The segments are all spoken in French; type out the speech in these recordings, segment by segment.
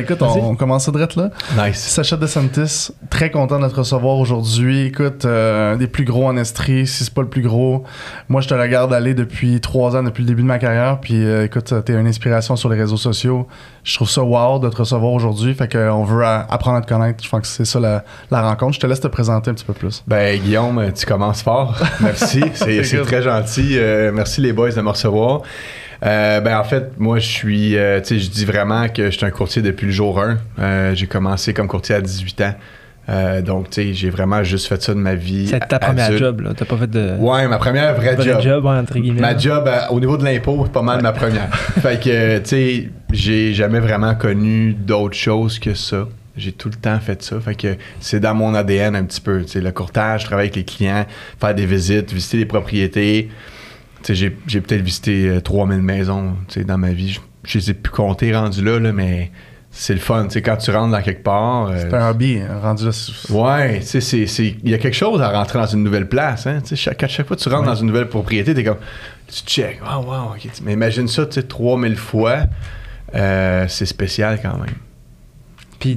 Écoute, on, on commence direct là. Nice. Sacha DeSantis, très content de te recevoir aujourd'hui. Écoute, euh, un des plus gros en Estrie, si c'est pas le plus gros. Moi, je te regarde aller depuis trois ans, depuis le début de ma carrière. Puis euh, écoute, t'es une inspiration sur les réseaux sociaux. Je trouve ça wow de te recevoir aujourd'hui. Fait qu'on veut euh, apprendre à te connaître. Je pense que c'est ça la, la rencontre. Je te laisse te présenter un petit peu plus. Ben, Guillaume, tu commences fort. Merci. c'est c'est très gentil. Euh, merci les boys de me recevoir. Euh, ben en fait, moi je suis, euh, tu sais, je dis vraiment que je suis un courtier depuis le jour 1. Euh, j'ai commencé comme courtier à 18 ans. Donc, tu sais, j'ai vraiment juste fait ça de ma vie. C'est ta première adulte. job, là. T'as pas fait de. Ouais, ma première vraie Vrai job. job, entre guillemets. Ma là. job au niveau de l'impôt, c'est pas mal ma première. fait que, tu sais, j'ai jamais vraiment connu d'autre chose que ça. J'ai tout le temps fait ça. Fait que c'est dans mon ADN un petit peu. Tu sais, le courtage, travailler avec les clients, faire des visites, visiter les propriétés. J'ai, peut-être visité euh, 3000 maisons, tu sais, dans ma vie. Je, les ai plus comptées rendues là, là, mais c'est le fun. Quand tu rentres dans quelque part. euh, C'est un hobby hein, rendu là. Ouais, il y a quelque chose à rentrer dans une nouvelle place. Hein? Chaque, à chaque fois que tu rentres Ouais. dans une nouvelle propriété, t'es comme, tu check, wow, wow. Mais imagine ça, tu sais, 3000 fois, euh, c'est spécial quand même. Puis,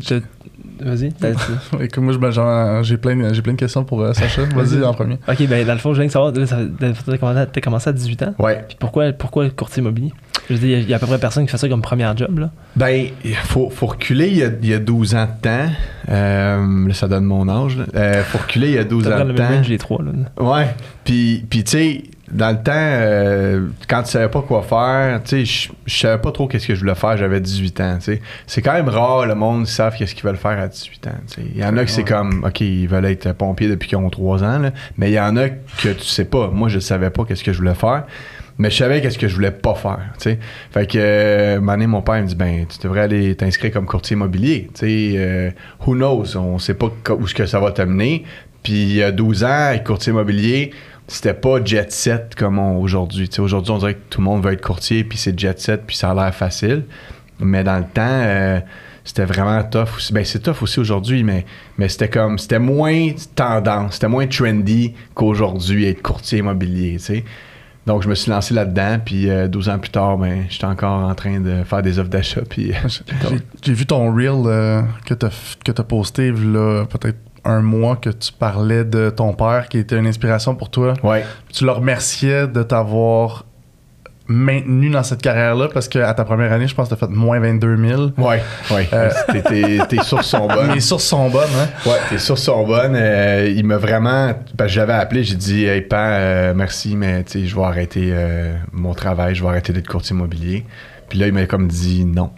vas-y. t'as- Écoute, moi, ben, j'ai plein, de- j'ai plein de questions pour euh, Sacha. Vas-y en premier. ok, ben, dans le fond, je viens de savoir, t'as commencé, à- t'as commencé à 18 ans? Ouais. Puis pourquoi, pourquoi le courtier immobilier? Je veux dire, il y, a à peu près personne qui fait ça comme première job, là. Ben, il faut, faut reculer il y, a, il y a 12 ans de temps. Euh, là, ça donne mon âge. Là. Euh, faut reculer il y a 12 T'as ans le de même temps. les trois, là. Ouais. Puis, puis tu sais, dans le temps, euh, quand tu savais pas quoi faire, tu sais, je- savais pas trop qu'est-ce que je voulais faire, j'avais 18 ans, tu sais. C'est quand même rare, le monde, ils savent qu'est-ce qu'ils veulent faire à 18 ans, tu sais. Il y en a que c'est comme, OK, ils veulent être pompiers depuis qu'ils ont 3 ans, là. Mais il y en a que tu sais pas. Moi, je savais pas qu'est-ce que je voulais faire. Mais je savais qu'est-ce que je voulais pas faire, tu sais. Fait que, euh, mon père me dit, ben, tu devrais aller t'inscrire comme courtier immobilier, euh, who knows? On sait pas où ce que ça va t'amener. Puis, il y a 12 ans, courtier immobilier, c'était pas jet set comme aujourd'hui. Aujourd'hui, on dirait que tout le monde veut être courtier, puis c'est jet set, puis ça a l'air facile. Mais dans le temps, euh, c'était vraiment tough aussi. Ben, c'est tough aussi aujourd'hui, mais, mais c'était comme, c'était moins tendance, c'était moins trendy qu'aujourd'hui être courtier immobilier. Donc, je me suis lancé là-dedans, puis euh, 12 ans plus tard, ben, j'étais encore en train de faire des offres d'achat, puis... J'ai- J'ai vu ton reel euh, que tu as, posté là, peut-être un mois que tu parlais de ton père qui était une inspiration pour toi. Ouais. Tu le remerciais de t'avoir maintenu dans cette carrière-là parce qu'à ta première année, je pense que tu as fait moins 22 000. Ouais, ouais. Euh, Tes- tes- tes sources sont bonnes. Les sources sont bonnes, hein? Ouais, tes sources sont bonnes. Euh, il m'a vraiment. Parce que j'avais appelé, j'ai dit, hey, Pan, euh, merci, mais tu sais, je vais arrêter euh, mon travail, je vais arrêter d'être courtier immobilier. Puis là, il m'a comme dit non.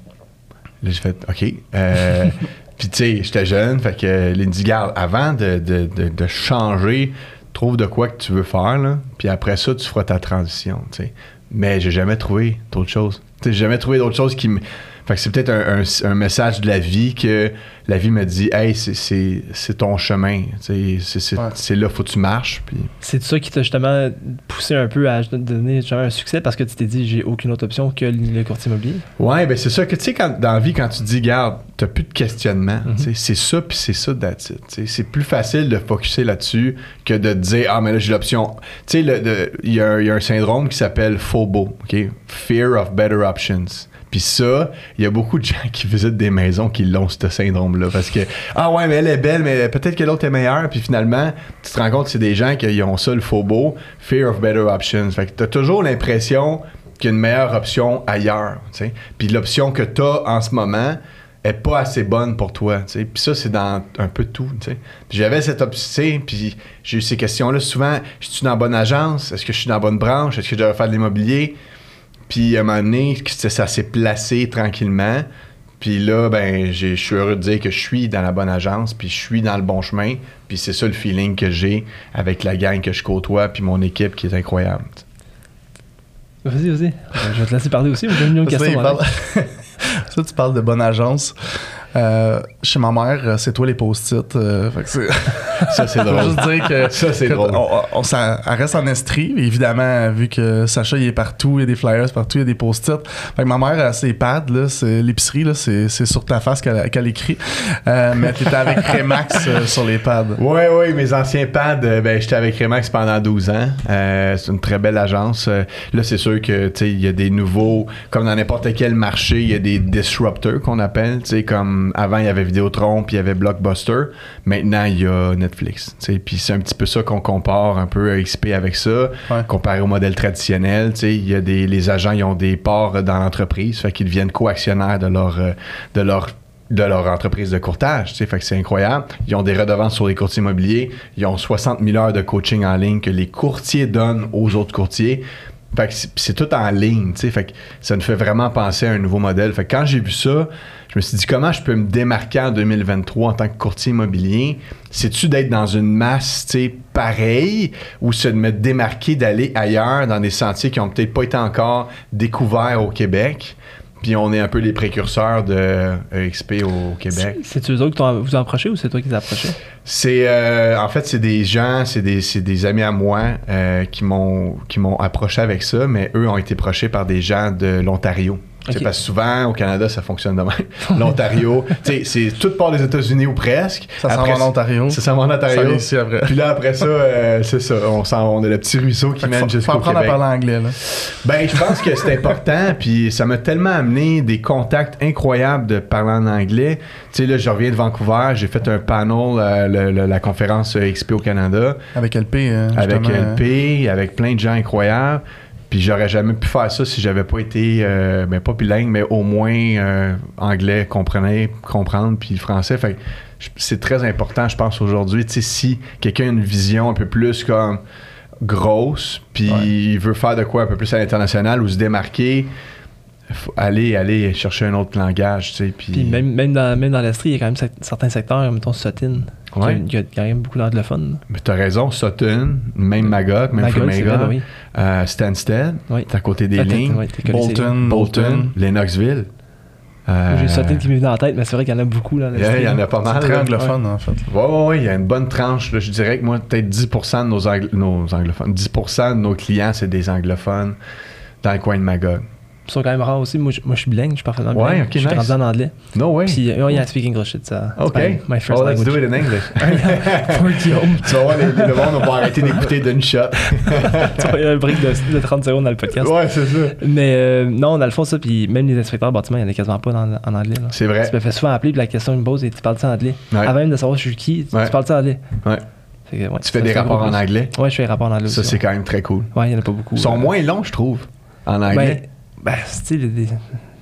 Là, j'ai fait, OK. Euh, Puis tu sais, j'étais jeune, fait que euh, il me dit, garde, avant de, de, de, de changer, trouve de quoi que tu veux faire, là. Puis après ça, tu feras ta transition, tu sais. Mais j'ai jamais trouvé d'autre chose. J'ai jamais trouvé d'autre chose qui me. Fait que c'est peut-être un, un- un message de la vie que la vie me dit Hey, c'est- c'est c'est ton chemin. C'est c'est- Ouais. c'est là, faut que tu marches. Puis... C'est ça qui t'a justement poussé un peu à donner un succès parce que tu t'es dit, j'ai aucune autre option que le courtier immobilier. Ouais, ben c'est ça que tu sais, quand- dans la vie, quand tu dis, garde, t'as plus de questionnement. Mhm. sais, C'est ça, puis c'est ça, that's C'est plus facile de focuser là-dessus que de te dire, ah, mais là, j'ai l'option. Tu sais, le- de- il y, a un- il y a un syndrome qui s'appelle FOBO, OK? Fear of Better Options. Puis ça, il y a beaucoup de gens qui visitent des maisons qui l'ont, ce syndrome-là. Parce que, ah ouais, mais elle est belle, mais peut-être que l'autre est meilleure. Puis finalement, tu te rends compte que c'est des gens qui ont ça, le FOBO, Fear of Better Options. Fait que tu as toujours l'impression qu'il y a une meilleure option ailleurs. tu sais. Puis l'option que tu as en ce moment est pas assez bonne pour toi. Puis ça, c'est dans un peu tout. j'avais cette option, puis j'ai eu ces questions-là souvent. Je suis dans la bonne agence? Est-ce que je suis dans la bonne branche? Est-ce que je devrais faire de l'immobilier? Puis à un moment donné, ça, ça s'est placé tranquillement. Puis là, ben, j'ai- je suis heureux de dire que je suis dans la bonne agence, puis je suis dans le bon chemin. Puis c'est ça le feeling que j'ai avec la gang que je côtoie, puis mon équipe qui est incroyable. Vas-y, vas-y. Euh, Je vais te laisser parler aussi, mais j'ai une Ça, tu parles de bonne agence. Euh, chez ma mère, euh, c'est toi les post-it. euh, Ça, c'est drôle. juste dire que Ça, c'est drôle. on- on- ça, elle reste en estrie, évidemment, vu que Sacha il est partout, il y a des flyers partout, il y a des post-it. Fait que ma mère, elle, ses pads, là, c'est l'épicerie, là, c'est, sur ta face qu'elle, écrit. Euh, mais t'étais avec Remax euh, sur les pads. Oui, oui, mes anciens pads, ben, j'étais avec Remax pendant 12 ans. C'est une très belle agence. Là, c'est sûr que, tu sais, il y a des nouveaux, comme dans n'importe quel marché, il y a des disruptors qu'on appelle, tu sais, comme avant, il y avait Vidéotron, puis il y avait Blockbuster. Maintenant, il y a Netflix, puis c'est un petit peu ça qu'on compare un peu à XP avec ça, Ouais. comparé au modèle traditionnel, il y a des, les agents, ils ont des parts dans l'entreprise, fait qu'ils deviennent co-actionnaires de leur, euh, de leur de leur entreprise de courtage. Fait que c'est incroyable. Ils ont des redevances sur les courtiers immobiliers. Ils ont 60 000 heures de coaching en ligne que les courtiers donnent aux autres courtiers. Fait que c'est c'est tout en ligne. tu sais. Fait que ça nous fait vraiment penser à un nouveau modèle. Fait que quand j'ai vu ça, je me suis dit comment je peux me démarquer en 2023 en tant que courtier immobilier? C'est-tu d'être dans une masse tu sais, pareille ou c'est de me démarquer d'aller ailleurs dans des sentiers qui ont peut-être pas été encore découverts au Québec? Puis on est un peu les précurseurs de EXP au Québec. C'est-tu eux autres qui t'ont- vous ont approché ou c'est toi qui les as approchés? C'est euh, en fait c'est des gens, c'est des, c'est des amis à moi euh, qui m'ont qui m'ont approché avec ça, mais eux ont été approchés par des gens de l'Ontario. Tu sais, Ok. Parce que souvent au Canada ça fonctionne de même. L'Ontario, c'est toute part des États-Unis ou presque. Ça s'en va en Ontario. Ça s'en va en Ça Ontario. vient ici après. Puis là après ça, euh, c'est ça, on, a le petit ruisseau qui Fait mène faut, faut jusqu'au apprendre Québec. à parler anglais. Là. Ben, je pense que c'est important, puis ça m'a tellement amené des contacts incroyables de parler en anglais. Tu sais, là, je reviens de Vancouver, j'ai fait un panel, euh, le- le- la conférence euh, XP au Canada, Avec LP. euh, avec LP, avec plein de gens incroyables. Puis j'aurais jamais pu faire ça si j'avais pas été, euh, ben pas bilingue, mais au moins euh, anglais, comprenez, comprendre, puis français. Fait c'est très important, je pense, aujourd'hui. Tu sais, si quelqu'un a une vision un peu plus comme grosse, puis Ouais. il veut faire de quoi un peu plus à l'international ou se démarquer, faut aller, aller chercher un autre langage, tu sais. Puis, Puis même, même dans, même dans l'Estrie, il y a quand même cer- certains secteurs, mettons Sutton, qui a- Ouais. qui a, quand même beaucoup d'anglophones. Mais t'as raison, Sutton, même Magog, même Magog, c'est vrai, oui. euh, Stansted, Oui. t'es à côté des lignes. ouais. Bolton, Bolton, Bolton. Lennoxville. Euh, J'ai Sutton qui m'est venu en tête, mais c'est vrai qu'il y en a beaucoup là. yeah, il y en a pas C'est mal. très là. anglophone, en fait. Ouais, ouais, il y a une bonne tranche. là. Je dirais que moi, peut-être 10% de nos, angl- nos anglophones, 10% de nos clients, c'est des anglophones dans le coin de Magog. Sont quand même rares aussi. Moi, je, moi, je suis bilingue, je suis parfaitement Ouais, bilingue. je suis nice. en anglais. No way. Puis, oh yeah, I speak English. It's, uh, it's OK. my, my first oh, let's language. do it in English. Guillaume. tu vas voir, les, le monde va pas arrêter d'écouter d'une shot. tu il y a un break de, de 30 secondes dans le podcast. ouais, c'est ça. Mais euh, non, dans le fond, ça, puis même les inspecteurs bâtiments, il y en a quasiment pas dans- en anglais. C'est vrai. Tu me fais souvent appeler, puis la question me pose, c'est tu parles-tu anglais? Ouais. Avant même de savoir je suis qui, tu, Ouais. tu parles-tu anglais? Ouais. Fait que, ouais, Tu fais ça, des rapports en anglais? Ouais, je fais des rapports en anglais Ça, c'est quand même très cool. Ouais, il y en a pas beaucoup. Ils sont euh. moins longs, je trouve, en anglais. Ben, c'est les,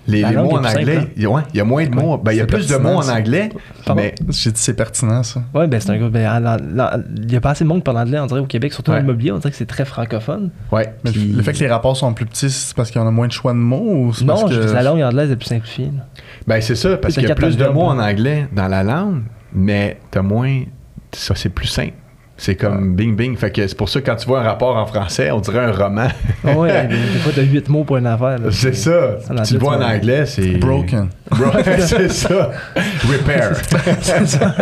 les- mots en anglais, simple, hein. il y a- ouais, il y a moins de mots. Ben, il y a plus de mots en anglais, Pardon? mais J'ai dit c'est pertinent, ça. Ouais, ben c'est un gars. Ben, en- en- en- il y a pas assez de monde qui parle anglais, on dirait, au Québec, surtout Ouais. dans l'immobilier, on dirait que c'est très francophone. ouais. Mais puis- le fait que les rapports sont plus petits, c'est parce qu'il y en a moins de choix de mots ou c'est Non, parce que... la langue anglaise est plus simplifiée. là. Ben, c'est ça, parce qu'il y a plus de mots en anglais dans la langue, mais t'as moins. Ça, c'est plus simple. C'est comme bing bing. Fait que c'est pour ça que quand tu vois un rapport en français, on dirait un roman. Ah ouais, des, fois, t'as 8 mots pour une affaire. c'est ça. Tu le vois en anglais, c'est. Broken. Bro- c'est ça. Repair. C'est ça.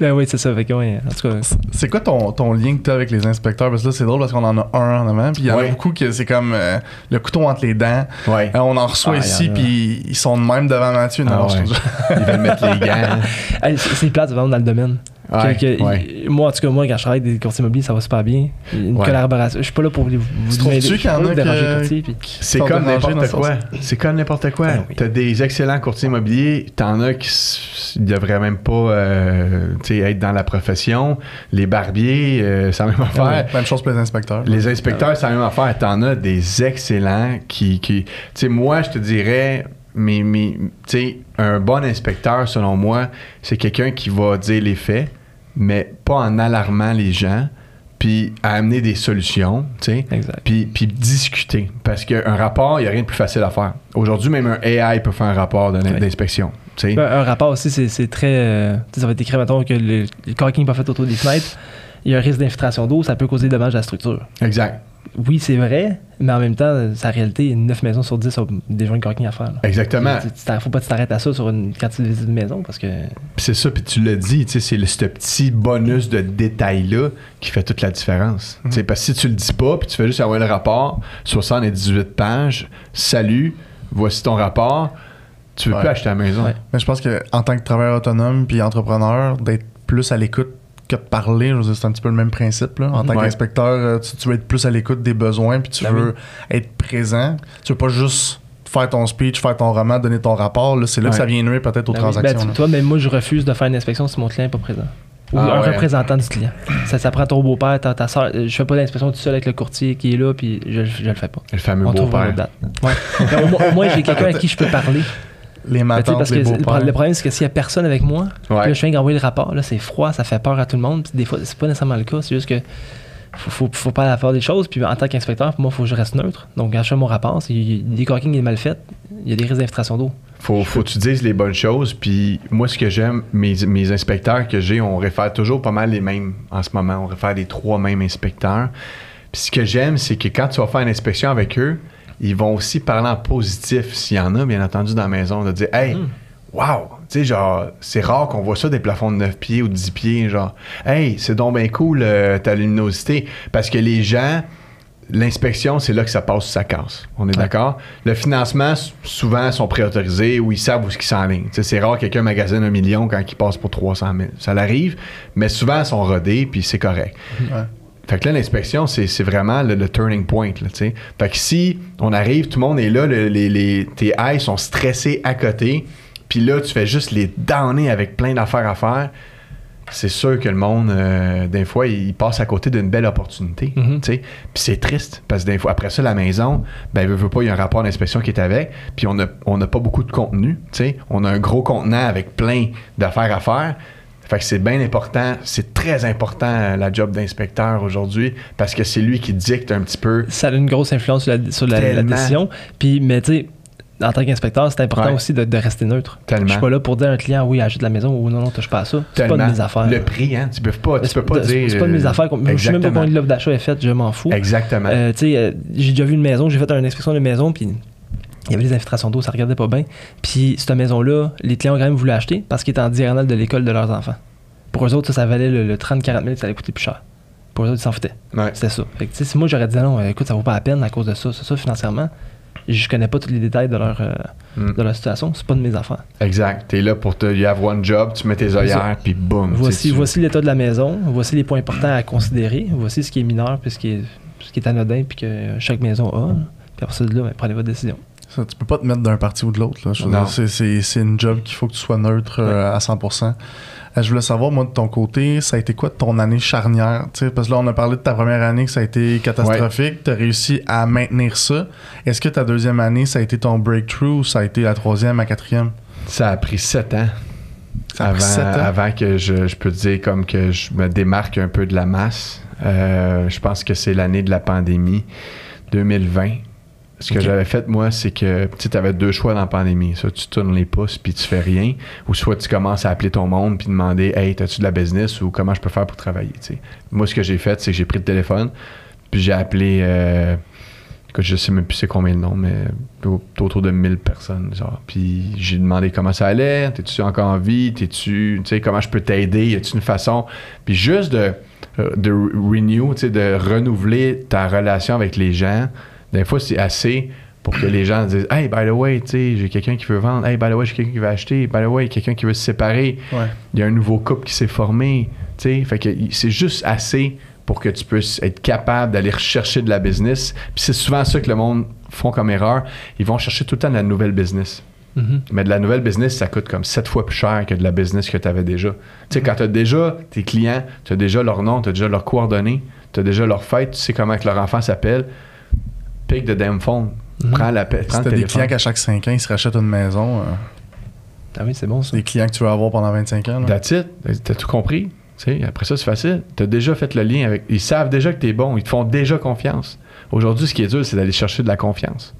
ben oui, c'est ça. Fait que, ouais, en tout cas, C'est quoi ton, ton lien que tu as avec les inspecteurs? Parce que là, c'est drôle parce qu'on en a un en avant, puis il y en Ouais. a beaucoup que c'est comme euh, le couteau entre les dents. Ouais. Euh, on en reçoit Ah, ici, puis ils sont de même devant Mathieu. Non, Ah ouais. Ils veulent mettre les gants. hey, c'est c'est plate, vraiment, dans le domaine. Que- Ouais, que- ouais. il- Moi, en tout cas, moi, quand je travaille avec des courtiers immobiliers, ça va super bien. Une Ouais. collaboration. Je suis pas là pour vous, vous Trouves-tu qu'il y en a que- C'est comme n'importe quoi. C'est comme n'importe quoi. Oui. T'as des excellents courtiers immobiliers, t'en as qui devraient même pas euh, être dans la profession. Les barbiers, euh, c'est la même affaire. Même chose pour les inspecteurs. Les inspecteurs, c'est la même affaire. T'en as des excellents qui. qui tu sais, moi, je te dirais, mais, mais, tu sais, un bon inspecteur, selon moi, c'est quelqu'un qui va dire les faits, mais pas en alarmant les gens, puis à amener des solutions, tu sais. Puis, puis discuter. Parce qu'un rapport, il n'y a rien de plus facile à faire. Aujourd'hui, même un AI peut faire un rapport d'inspection. Ben, un rapport aussi, c'est très. euh, ça va être écrit, mettons, que le, le n'est pas fait autour des fenêtres. Il y a un risque d'infiltration d'eau, ça peut causer des dommages à la structure. Exact. Oui, c'est vrai, mais en même temps, sa réalité, 9 maisons sur 10 ont des joints de caulking à faire. là. Exactement. Tu t'arrêtes- faut pas que tu t'arrêtes à ça sur une quand tu visites une maison parce que c'est ça, puis tu l'as dit, tu sais, c'est le- ce petit bonus de détail-là qui fait toute la différence. Tu sais, Parce que si tu le dis pas, puis tu fais juste envoyer le rapport, 78 pages, salut, voici ton rapport, tu veux Ouais. plus acheter la maison. Ouais. Mais je pense que en tant que travailleur autonome puis entrepreneur, d'être plus à l'écoute que de parler, je veux dire, c'est un petit peu le même principe. Là. En tant Ouais. qu'inspecteur, euh, tu, tu veux être plus à l'écoute des besoins puis tu Ben veux être présent. Tu veux pas juste faire ton speech, faire ton roman, donner ton rapport. Là, c'est là que ça vient nuire peut-être aux Ben oui. Ben, transactions. tu- là. toi, mais moi, je refuse de faire une inspection si mon client n'est pas présent. Ou Ah un ouais. représentant du client. Ça, ça prend ton beau-père, ta, ta soeur. Je fais pas l'inspection tout seul avec le courtier qui est là, puis je, je le fais pas. Le fameux On trouve une beau-père. Ouais. Au, au moins, j'ai quelqu'un à qui je peux parler. Les Ben, tu sais, matantes, parce que les le, beaux-pères. pro- le problème, c'est que s'il y a personne avec moi, Ouais. là, je viens d'envoyer le rapport, là, c'est froid, ça fait peur à tout le monde. Puis des fois, c'est pas nécessairement le cas, c'est juste que faut, faut, faut pas faire des choses. Puis en tant qu'inspecteur, moi, il faut que je reste neutre. Donc, quand je fais mon rapport, si des corking est mal fait, il y a des risques d'infiltration d'eau. Faut, faut que tu dises les bonnes choses. Puis moi, ce que j'aime, mes, mes inspecteurs que j'ai, on réfère toujours pas mal les mêmes en ce moment. On réfère les trois mêmes inspecteurs. Puis ce que j'aime, c'est que quand tu vas faire une inspection avec eux, ils vont aussi parler en positif, s'il y en a, bien entendu, dans la maison, de dire Hey, wow! Tu sais, genre, c'est rare qu'on voit ça des plafonds de 9 pieds ou 10 pieds. Genre, Hey, c'est donc bien cool euh, ta luminosité. Parce que les gens, l'inspection, c'est là que ça passe ou ça casse. On est d'accord? Le financement, souvent, sont préautorisés ou ils savent où ils s'enlignent. Tu sais, C'est rare que quelqu'un magasine un million quand il passe pour 300 000. Ça l'arrive, mais souvent, ils sont rodés puis c'est correct. Ouais. Fait que là, l'inspection, c'est vraiment le, le turning point. Là, fait que si on arrive, tout le monde est là, le- les, les- tes eyes sont stressés à côté, puis là, tu fais juste les downer avec plein d'affaires à faire, c'est sûr que le monde, euh, des fois, il passe à côté d'une belle opportunité. Tu sais. Puis c'est triste, parce que des fois, après ça, la maison, ben, veut, veut pas, il y a un rapport d'inspection qui est avec, puis on n'a on n'a pas beaucoup de contenu. On a un gros contenant avec plein d'affaires à faire. Fait que c'est bien important, c'est très important euh, la job d'inspecteur aujourd'hui parce que c'est lui qui dicte un petit peu. Ça a une grosse influence sur la, sur la- décision. Puis, mais tu sais, en tant qu'inspecteur, c'est important Ouais. aussi de, de rester neutre. Tellement. Je suis pas là pour dire à un client, oui, achète la maison ou non, non, touche pas à ça. C'est pas de mes affaires. Le prix, hein, tu peux pas, tu peux pas de- dire. C'est pas de mes euh, affaires. Je sais même pas combien l'offre d'achat est faite, je m'en fous. Exactement. Euh, tu sais, euh, j'ai déjà vu une maison, j'ai fait une inspection de maison, puis il y avait des infiltrations d'eau, ça regardait pas bien. Puis cette maison-là, les clients ont quand même voulu acheter parce qu'il était en diagonale de l'école de leurs enfants. Pour eux autres, ça, ça valait le, le 30-40 000, ça allait coûter plus cher. Pour eux autres, ils s'en foutaient. Ouais. C'était ça. Fait que, tu si moi j'aurais dit non, euh, écoute, ça vaut pas la peine à cause de ça, c'est ça financièrement. Je connais pas tous les détails de leur, euh, Mm. de leur situation, c'est pas de mes affaires. Exact. T'es là pour te. You have one job, tu mets tes œillères, puis boum. Voici, tu- voici l'état de la maison, voici les points importants à considérer, voici ce qui est mineur, puis ce qui est, ce qui est anodin, puis que chaque maison a. Puis après ça, de là, ben, prenez votre décision. Ça, tu peux pas te mettre d'un parti ou de l'autre. C'est, une job qu'il faut que tu sois neutre euh, à 100%. Euh, je voulais savoir, moi, de ton côté, ça a été quoi ton année charnière? Parce que là, on a parlé de ta première année que ça a été catastrophique. Tu as réussi à maintenir ça. Est-ce que ta deuxième année, ça a été ton breakthrough ou ça a été la troisième, la quatrième? Ça a pris sept ans. Ça a avant, pris sept ans? avant que je, je peux te dire comme que je me démarque un peu de la masse. Euh, je pense que c'est l'année de la pandémie 2020. Ce que j'avais fait, moi, c'est que tu avais deux choix dans la pandémie. Soit tu tournes les pouces puis tu fais rien, ou soit tu commences à appeler ton monde puis demander Hey, t'as-tu de la business ou comment je peux faire pour travailler. Moi, ce que j'ai fait, c'est que j'ai pris le téléphone puis j'ai appelé. Euh, écoute, je sais même plus c'est combien le nom, mais au- autour de 1000 personnes. Genre. Puis j'ai demandé comment ça allait, t'es-tu encore en vie, t'es-tu, tu sais, comment je peux t'aider, y a-tu une façon. Puis juste de, euh, de renew, tu sais, de renouveler ta relation avec les gens, des fois c'est assez pour que les gens disent Hey, by the way, j'ai quelqu'un qui veut vendre, hey, by the way, j'ai quelqu'un qui veut acheter, by the way, quelqu'un qui veut se séparer Ouais. il y a un nouveau couple qui s'est formé, fait que c'est juste assez pour que tu puisses être capable d'aller rechercher de la business. Puis c'est souvent ça que le monde font comme erreur, ils vont chercher tout le temps de la nouvelle business. Mhm. Mais de la nouvelle business, ça coûte comme sept fois plus cher que de la business que tu avais déjà. Tu sais, quand tu as déjà tes clients, tu as déjà leur nom, tu as déjà leurs coordonnées, tu as déjà leur fête, tu sais comment que leur enfant s'appelle, pick the damn phone. Mhm. Prends, la, Si t'as des clients qu'à chaque 5 ans, ils se rachètent une maison, euh, Ah oui, c'est bon ça. des clients que tu veux avoir pendant 25 ans. là. That's it. T'as tout compris. Tu sais, après ça, c'est facile. T'as déjà fait le lien avec. Ils savent déjà que t'es bon. Ils te font déjà confiance. Aujourd'hui, ce qui est dur, c'est d'aller chercher de la confiance.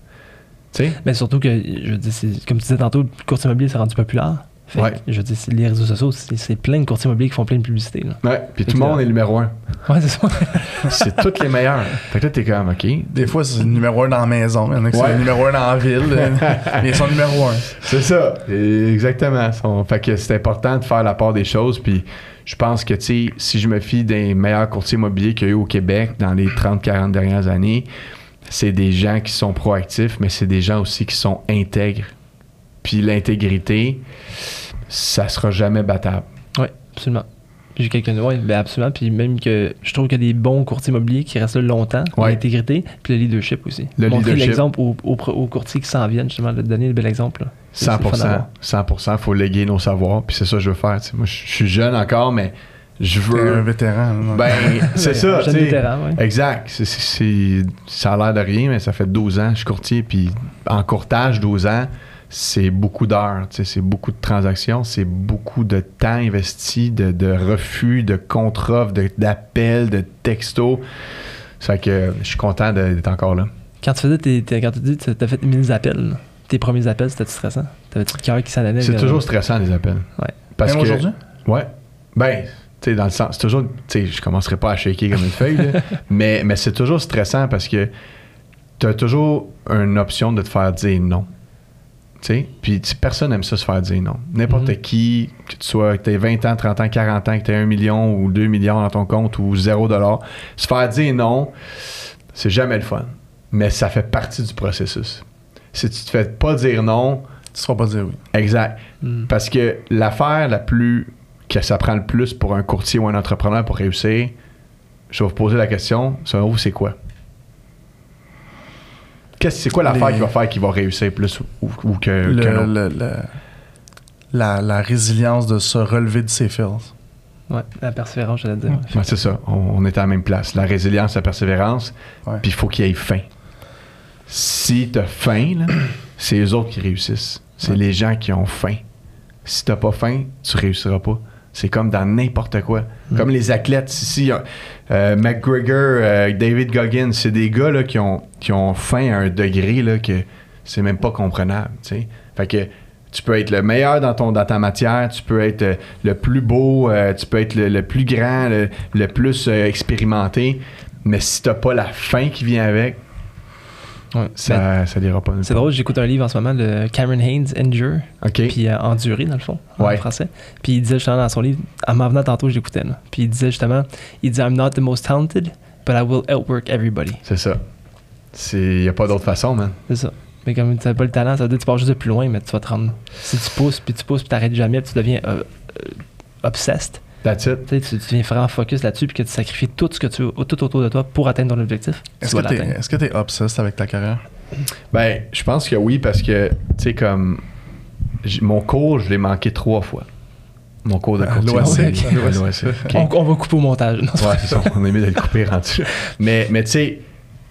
Tu sais? Mais surtout que, je veux dire, c'est- comme tu disais tantôt, le courtier immobilier s'est rendu populaire. Fait Ouais. que, je veux dire, c'est- les réseaux sociaux, c'est plein de courtiers immobiliers qui font plein de publicité. Là. Ouais, puis tout le monde là- est numéro un. Ouais, c'est ça. C'est tous les meilleurs. Fait que là, t'es comme, OK. Des fois, c'est le numéro un dans la maison. Il y en a qui Ouais. le numéro un dans la ville. euh, mais ils sont numéro un. C'est ça. Exactement. Fait que c'est important de faire la part des choses. Puis je pense que, tu sais, si je me fie des meilleurs courtiers immobiliers qu'il y a eu au Québec dans les 30-40 dernières années, c'est des gens qui sont proactifs, mais c'est des gens aussi qui sont intègres. Puis l'intégrité, ça sera jamais battable. Oui, absolument. J'ai quelqu'un de. Oui, ben absolument. Puis même que je trouve qu'il y a des bons courtiers immobiliers qui restent là longtemps. Ouais. L'intégrité, puis le leadership aussi. Le Montrer leadership. l'exemple aux, aux, courtiers qui s'en viennent, justement, de donner le bel exemple. là. C'est- c'est le fun à 100%. voir. 100%. faut léguer nos savoirs. Puis c'est ça que je veux faire. Moi, je suis jeune encore, mais je T'es un veux. vétéran. là. Ben, c'est ça. Jeune vétéran, ouais. Exact. C'est- c'est- c'est- ça a l'air de rien, mais ça fait 12 ans que je suis courtier. Puis en courtage, 12 ans, c'est beaucoup d'heures. C'est beaucoup de transactions. C'est beaucoup de temps investi, de, de refus, de contre-offres, de- d'appels, de, textos. Ça fait que je suis content de- d'être encore là. Quand tu faisais tes, tes- quand tu dis que tu as fait 1000 appels, tes premiers appels, c'était stressant? T'avais-tu le cœur qui s'en allait? C'est toujours stressant, les appels. Ouais. Parce Même que, aujourd'hui? Ouais. Ben, tu sais, dans le sens, c'est toujours, tu sais, je commencerai pas à shaker comme une feuille, là, mais, mais c'est toujours stressant parce que tu as toujours une option de te faire dire non. Puis personne n'aime ça se faire dire non. N'importe Mhm. qui, que tu sois, que tu 20 ans, 30 ans, 40 ans, que tu aies 1 million ou 2 millions dans ton compte ou 0 dollar, se faire dire non, c'est jamais le fun. Mais ça fait partie du processus. Si tu te fais pas dire non, Tu seras pas dire oui. exact. Hmm. Parce que l'affaire la plus que ça prend le plus pour un courtier ou un entrepreneur pour réussir, je vais vous poser la question, selon vous, c'est quoi? Qu'est-ce c'est quoi l'affaire Les- qui va faire qu'il va réussir plus ou, ou que, Le- qu'un autre? le- le- la, la résilience de se relever de ses fils. Ouais, la persévérance, j'allais dire. Ouais, c'est ça, on, on est à la même place. La résilience, la persévérance, puis il faut qu'il y ait faim. Si t'as faim, là, c'est les autres qui réussissent. C'est Ouais. les gens qui ont faim. Si t'as pas faim, tu réussiras pas. C'est comme dans n'importe quoi. Mm. Comme les athlètes ici, euh, McGregor, euh, David Goggins, c'est des gars là, qui, ont, qui ont faim à un degré là, que c'est même pas comprenable. Fait que tu peux être le meilleur dans, ton, dans ta matière, tu peux être euh, le plus beau, tu peux être le, le plus grand, le, le plus expérimenté, mais si t'as pas la faim qui vient avec, Ouais. Ça, ça pas. c'est drôle, j'écoute un livre en ce moment de Cameron Haynes, Endure, OK. puis euh, Endurer, dans le fond, en français. Puis il disait justement dans son livre, en m'en venant tantôt, là. Puis il disait justement, il dit I'm not the most talented, but I will outwork everybody. C'est ça. Il n'y a pas d'autre façon, man. C'est ça. Mais comme tu n'as pas le talent, ça veut dire que tu pars juste de plus loin, mais tu vas te rendre. Si tu pousses, puis tu pousses, puis tu n'arrêtes jamais, puis tu deviens euh, euh, obsessed, That's it. tu, tu, tu deviens vraiment focus là-dessus, puis que tu sacrifies tout ce que tu tout autour de toi pour atteindre ton objectif. Tu Est-ce que est-ce que t'es obsessed avec ta carrière? Ben, je pense que oui, parce que, tu sais, comme. Mon cours, je l'ai manqué trois fois. Mon cours de À courtier. l'OAC, immobilier. à l'OAC. À l'OAC, ok. On, on va couper au montage. Non, c'est Ouais, pas- c'est ça. On est mieux de le couper rendu. Mais, mais tu sais,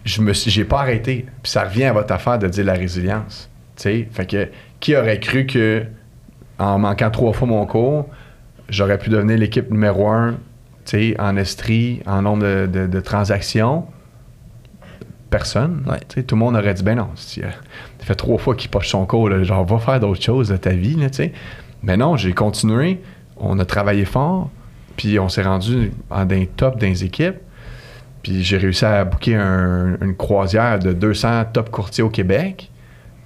je me suis- j'ai pas arrêté. Puis ça revient à votre affaire de dire la résilience. Tu sais, fait que qui aurait cru que en manquant trois fois mon cours, j'aurais pu devenir l'équipe numéro un, tu sais, en estrie, en nombre de, de- de transactions? Personne. Ouais. Tu tout le monde aurait dit, ben non, si, euh, ça fait trois fois qu'il poche son cours, là, genre, va faire d'autres choses de ta vie, là, tu sais. Mais non, j'ai continué, on a travaillé fort, puis on s'est rendu en d'un top dans les équipes. Puis j'ai réussi à booker un- une croisière de 200 top courtiers au Québec.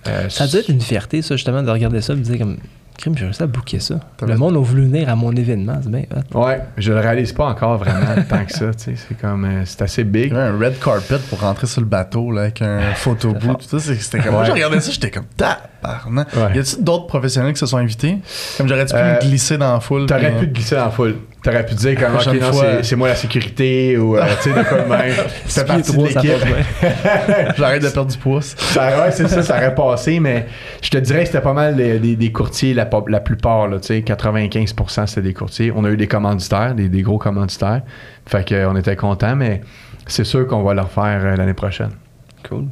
Euh, Ça doit être une fierté, ça, justement, de regarder ça et de dire comme. Crime, j'ai réussi à booker ça. Le monde a voulu venir à mon événement, c'est bien hot. Ouais, je le réalise pas encore vraiment tant que ça, tu sais. C'est comme, euh, c'est assez Il big. y avait un red carpet pour rentrer sur le bateau là, avec un photo fort. boot. tout ça, C'était comme. Moi, Ouais. j'ai regardé ça, j'étais comme tabarnak. Ouais. Y a-t-il d'autres professionnels qui se sont invités? Comme j'aurais-tu pu Euh, me glisser dans la foule? T'aurais pu te glisser dans la foule. T'aurais pu dire comme, ok, non, c'est- moi la sécurité ou, euh, tu sais, de quoi de même. Partie de ça l'équipe. J'arrête de perdre du poids. Ça, ouais, c'est ça, ça aurait passé, mais je te dirais que c'était pas mal des, des- des courtiers, la, la plupart, là, tu sais, 95% c'était des courtiers. On a eu des commanditaires, des, des gros commanditaires. Fait qu'on était contents, mais c'est sûr qu'on va le refaire euh, l'année prochaine. Cool.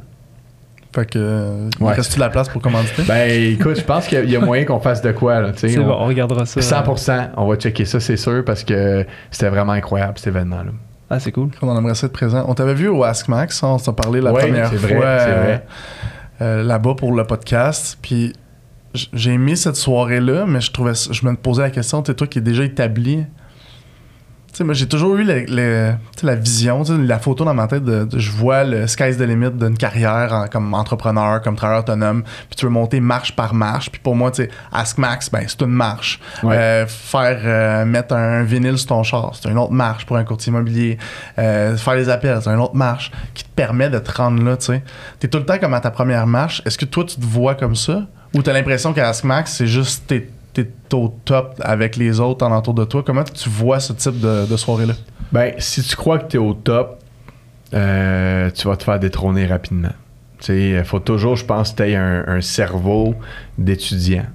Fait que. il Ouais. Reste-tu de la place pour commanditer? Ben, écoute, je pense qu'il y a moyen qu'on fasse de quoi, là, tu sais. C'est on- bon, on regardera ça. 100%, on va checker ça, c'est sûr, parce que c'était vraiment incroyable, cet événement-là. Ah, c'est cool. On aimerait ça être présent. On t'avait vu au Ask Max, on s'est parlé la Ouais, première c'est fois vrai, c'est euh, vrai. euh, là-bas pour le podcast. Puis j'ai aimé cette soirée-là, mais je trouvais, ça- je me posais la question, tu sais, toi qui es déjà établi. Tu sais, moi, j'ai toujours eu le- le- la vision, la photo dans ma tête de, de- je vois le sky's the limit d'une carrière en- comme entrepreneur, comme travailleur autonome, puis tu veux monter marche par marche. Puis pour moi, tu sais, Ask Max, ben, c'est une marche. Ouais. Euh, faire euh, mettre un vinyle sur ton char, c'est une autre marche pour un courtier immobilier. Euh, faire les appels, c'est une autre marche qui te permet de te rendre là, tu sais. T'es tout le temps comme à ta première marche. Est-ce que toi, tu te vois comme ça? Ou t'as l'impression qu'à Ask Max, c'est juste t'es, t'es au top avec les autres en entour de toi? Comment tu vois ce type de, de soirée-là? Ben, si tu crois que tu es au top, euh, tu vas te faire détrôner rapidement. Tu il faut toujours, je pense, que tu un, un cerveau d'étudiant.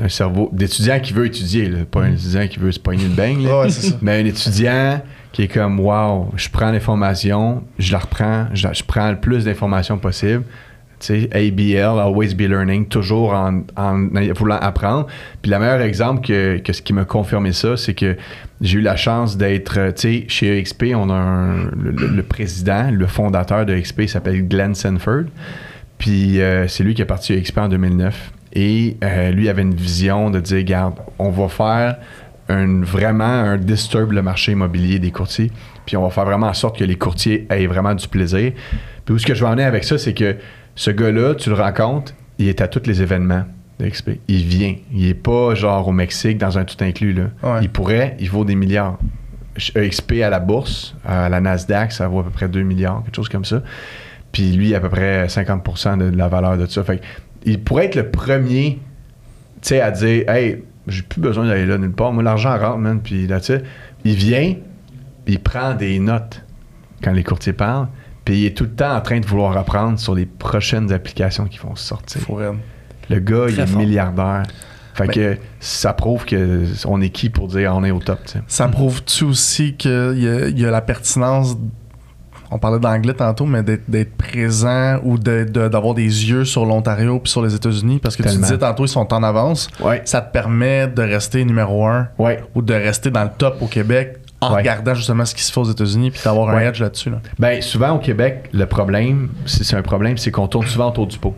Un cerveau d'étudiant qui veut étudier, là, pas un étudiant qui veut se pogner le beigne. là. Ouais. Mais un étudiant qui est comme, wow, je prends l'information, je la reprends, je, la- je prends le plus d'informations possible. ABL, Always Be Learning, toujours en, en voulant apprendre. Puis le meilleur exemple que, que ce qui m'a confirmé ça, c'est que j'ai eu la chance d'être, tu sais, chez EXP, on a un- le, président, le fondateur de EXP, s'appelle Glenn Sanford. Puis euh, c'est lui qui est parti à EXP en 2009. Et euh, lui avait une vision de dire, regarde, on va faire un, vraiment un disturb le marché immobilier des courtiers. Puis on va faire vraiment en sorte que les courtiers aient vraiment du plaisir. Puis où ce que je vais en avec ça, c'est que ce gars-là, tu le rencontres, il est à tous les événements de XP. Il vient. Il est pas genre au Mexique dans un tout inclus. Là. Ouais. Il pourrait, il vaut des milliards. EXP à la bourse, à la Nasdaq, ça vaut à peu près 2 milliards, quelque chose comme ça. Puis lui, à peu près 50% de la valeur de ça. Fait il pourrait être le premier, à dire Hey, j'ai plus besoin d'aller là nulle part. Moi, l'argent rentre, man. Puis là, tu sais, il vient, il prend des notes quand les courtiers parlent. Puis il est tout le temps en train de vouloir apprendre sur les prochaines applications qui vont sortir. Le gars, il est fort. milliardaire. Fait Mais- que ça prouve que on est qui pour dire on est au top, tu sais. Ça prouve-tu aussi qu'il y, y a la pertinence, on parlait d'anglais tantôt, mais d'être, présent ou de- de- d'avoir des yeux sur l'Ontario puis sur les États-Unis? Parce que tu disais tantôt, ils sont en avance. Ouais. Ça te permet de rester numéro un Ouais. ou de rester dans le top au Québec en Ouais. regardant justement ce qui se fait aux États-Unis puis d'avoir un edge là-dessus. là. Ben, souvent au Québec, le problème, si c'est un problème, c'est qu'on tourne souvent autour du pot.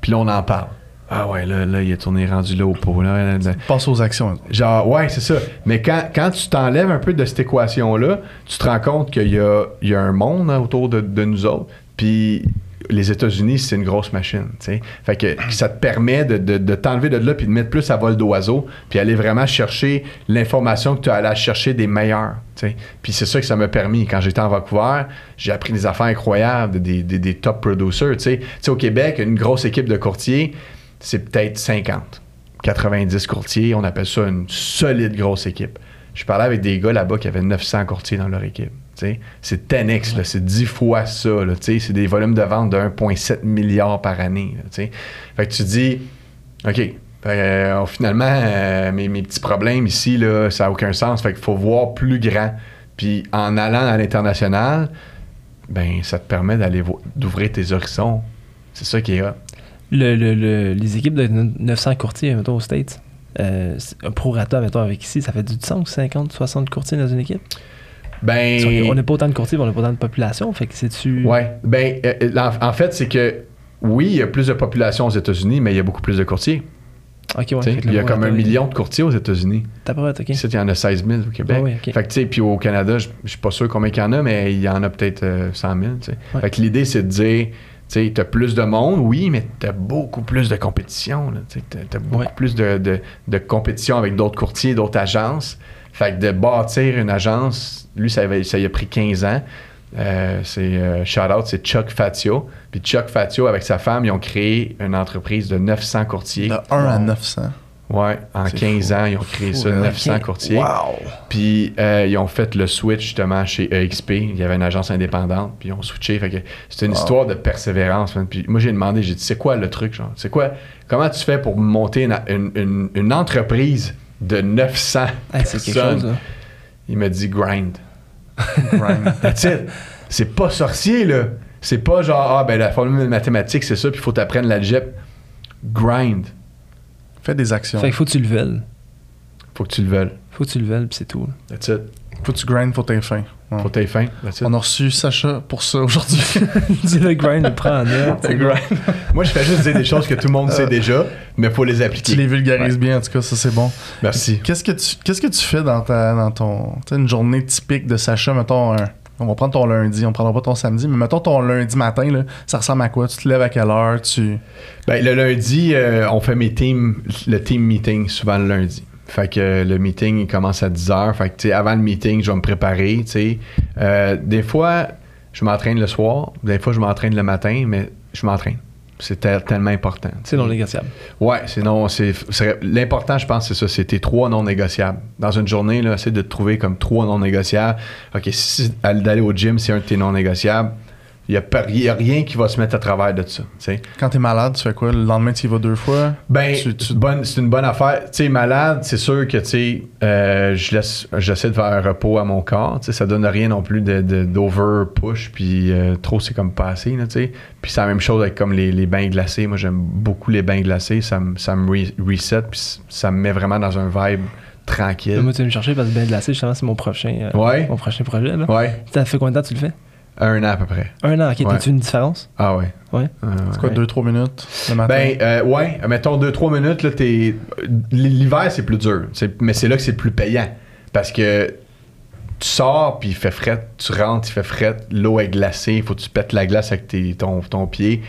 Puis là, on en parle. Ah ouais, là, là, il est tourné rendu là au pot. Là, là, là. Passe aux actions. Genre, ouais, c'est ça. Mais quand, quand tu t'enlèves un peu de cette équation-là, tu te rends compte qu'il y a, il y a un monde hein, autour de, de nous autres. Puis les États-Unis, c'est une grosse machine. tu sais. Fait que ça te permet de, t'enlever de là puis de mettre plus à vol d'oiseau, puis aller vraiment chercher l'information que tu as à chercher des meilleurs. Puis c'est ça que ça m'a permis. Quand j'étais en Vancouver, j'ai appris des affaires incroyables, des, des- des top producers. Tu sais. Tu sais, au Québec, une grosse équipe de courtiers, c'est peut-être 50. 90 courtiers, on appelle ça une solide grosse équipe. Je parlais avec des gars là-bas qui avaient 900 courtiers dans leur équipe. C'est 10x, là, c'est 10 fois ça. là, c'est des volumes de vente de 1,7 milliard par année. là. Fait que tu dis, OK, euh, finalement, euh, mes, petits problèmes ici, là, ça n'a aucun sens. Fait qu'il faut voir plus grand. Puis en allant à l'international, ben ça te permet d'ouvrir tes horizons. C'est ça qui est le- les équipes de 900 courtiers, mettons, aux States, euh, un prorata, mettons, avec ici, ça fait du sens, 50, 60 courtiers dans une équipe? Ben, qu'on n'a pas autant de courtiers, on n'a pas autant de population, fait que c'est-tu... Ouais. Ben, euh, euh, en, en fait, c'est que oui, il y a plus de population aux États-Unis, mais il y a beaucoup plus de courtiers. Ok, ouais. Tu il y a comme un million de courtiers aux États-Unis. T'as pas ok. Il y en a 16 000 au Québec. Ah oui, ok. Fait que, tu sais, puis au Canada, je suis pas sûr combien il y en a, mais il y en a peut-être euh, 100 000. tu sais. Ouais. Fait que l'idée, c'est de dire, tu sais, t'as plus de monde, oui, mais t'as beaucoup plus de compétition. tu t'as beaucoup Ouais. plus de, de- de compétition avec d'autres courtiers, d'autres agences. Fait que de bâtir une agence, lui, ça, avait- ça y a pris 15 ans. Euh, c'est euh, shout out, c'est Chuck Fatio. Puis Chuck Fatio, avec sa femme, ils ont créé une entreprise de 900 courtiers. De 1 à 900. Ouais, en C'est 15 fou. ans, ils ont créé Fou, ça, hein? 900 Ok. courtiers. Wow! Puis euh, ils ont fait le switch justement chez EXP. Il y avait une agence indépendante, puis ils ont switché. Fait que c'était une Wow. histoire de persévérance. man. Puis moi, j'ai demandé, j'ai dit, c'est quoi le truc, genre? C'est quoi? Comment tu fais pour monter une, une- une- une entreprise de 900 Hey, c'est quelque personnes? chose, là. Il m'a dit grind. Grind. That's it. C'est pas sorcier, là. C'est pas genre, ah, ben la formule mathématique, c'est ça, puis il faut t'apprendre l'algèbre. Grind. Fais des actions. Fait qu'il faut que tu le veuilles. Faut que tu le veuilles. Faut que tu le veuilles, puis c'est tout. là. That's it. Faut que tu grind, faut que t'aies faim. Ouais. Faut que faim. On a reçu Sacha pour ça aujourd'hui. Dis le grind, il prend en note. C'est grind. Moi, je fais juste dire des choses que tout le monde sait déjà, mais faut les tu appliquer. les vulgarises bien, en tout cas, ça c'est bon. Merci. Qu'est-ce que tu qu'est-ce que tu fais dans ta dans ton tu sais, une journée typique de Sacha mettons un- on va prendre ton lundi, on prendra pas ton samedi, mais mettons ton lundi matin là, ça ressemble à quoi? Tu te lèves à quelle heure? Tu Ben, le lundi, euh, on fait mes teams, le team meeting souvent le lundi. Fait que le meeting il commence à 10h. Fait que tu sais, avant le meeting, je vais me préparer. tu sais. Euh, des fois, je m'entraîne le soir. Des fois, je m'entraîne le matin, mais je m'entraîne. C'est tel- tellement important. C'est non négociable. Ouais, c'est non, c'est c'est- l'important, je pense, c'est ça, c'est tes trois non négociables. Dans une journée, là, essaie de te trouver comme trois non négociables. Ok, si d'aller au gym, c'est un de tes non négociables. Il y a, pas- y a rien qui va se mettre à travers de ça. tu sais. quand t'es malade, tu fais quoi? Le lendemain tu y vas deux fois? Ben, Tu- tu- c'est bonne- c'est une bonne affaire. Tu sais, malade, c'est sûr que, tu euh, je laisse, j'essaie de faire un repos à mon corps. Tu sais, ça donne rien non plus de, de- d'over-push, puis euh, trop, c'est comme pas assez, là, tu sais. Puis c'est la même chose avec comme les, les bains glacés. Moi, j'aime beaucoup les bains glacés. Ça me, ça me re- reset, puis ça me met vraiment dans un vibe tranquille. Moi, tu vas me chercher parce que Ben Glacé, justement, c'est mon prochain, euh, Ouais. mon prochain projet. Là. Ouais, Ça fait combien de temps tu le fais? Un an à peu près. Un an, ok. Ouais. T'as-tu une différence? Ah ouais. Ouais. Euh. C'est quoi Ouais. deux trois minutes le matin? Ben, euh, ouais, mettons 2-3 minutes, là, t'es. L'hiver, c'est plus dur. C'est- Mais c'est là que c'est le plus payant. Parce que tu sors, puis il fait fret, tu rentres, il fait fret, l'eau est glacée, il faut que tu pètes la glace avec tes- ton, ton pied.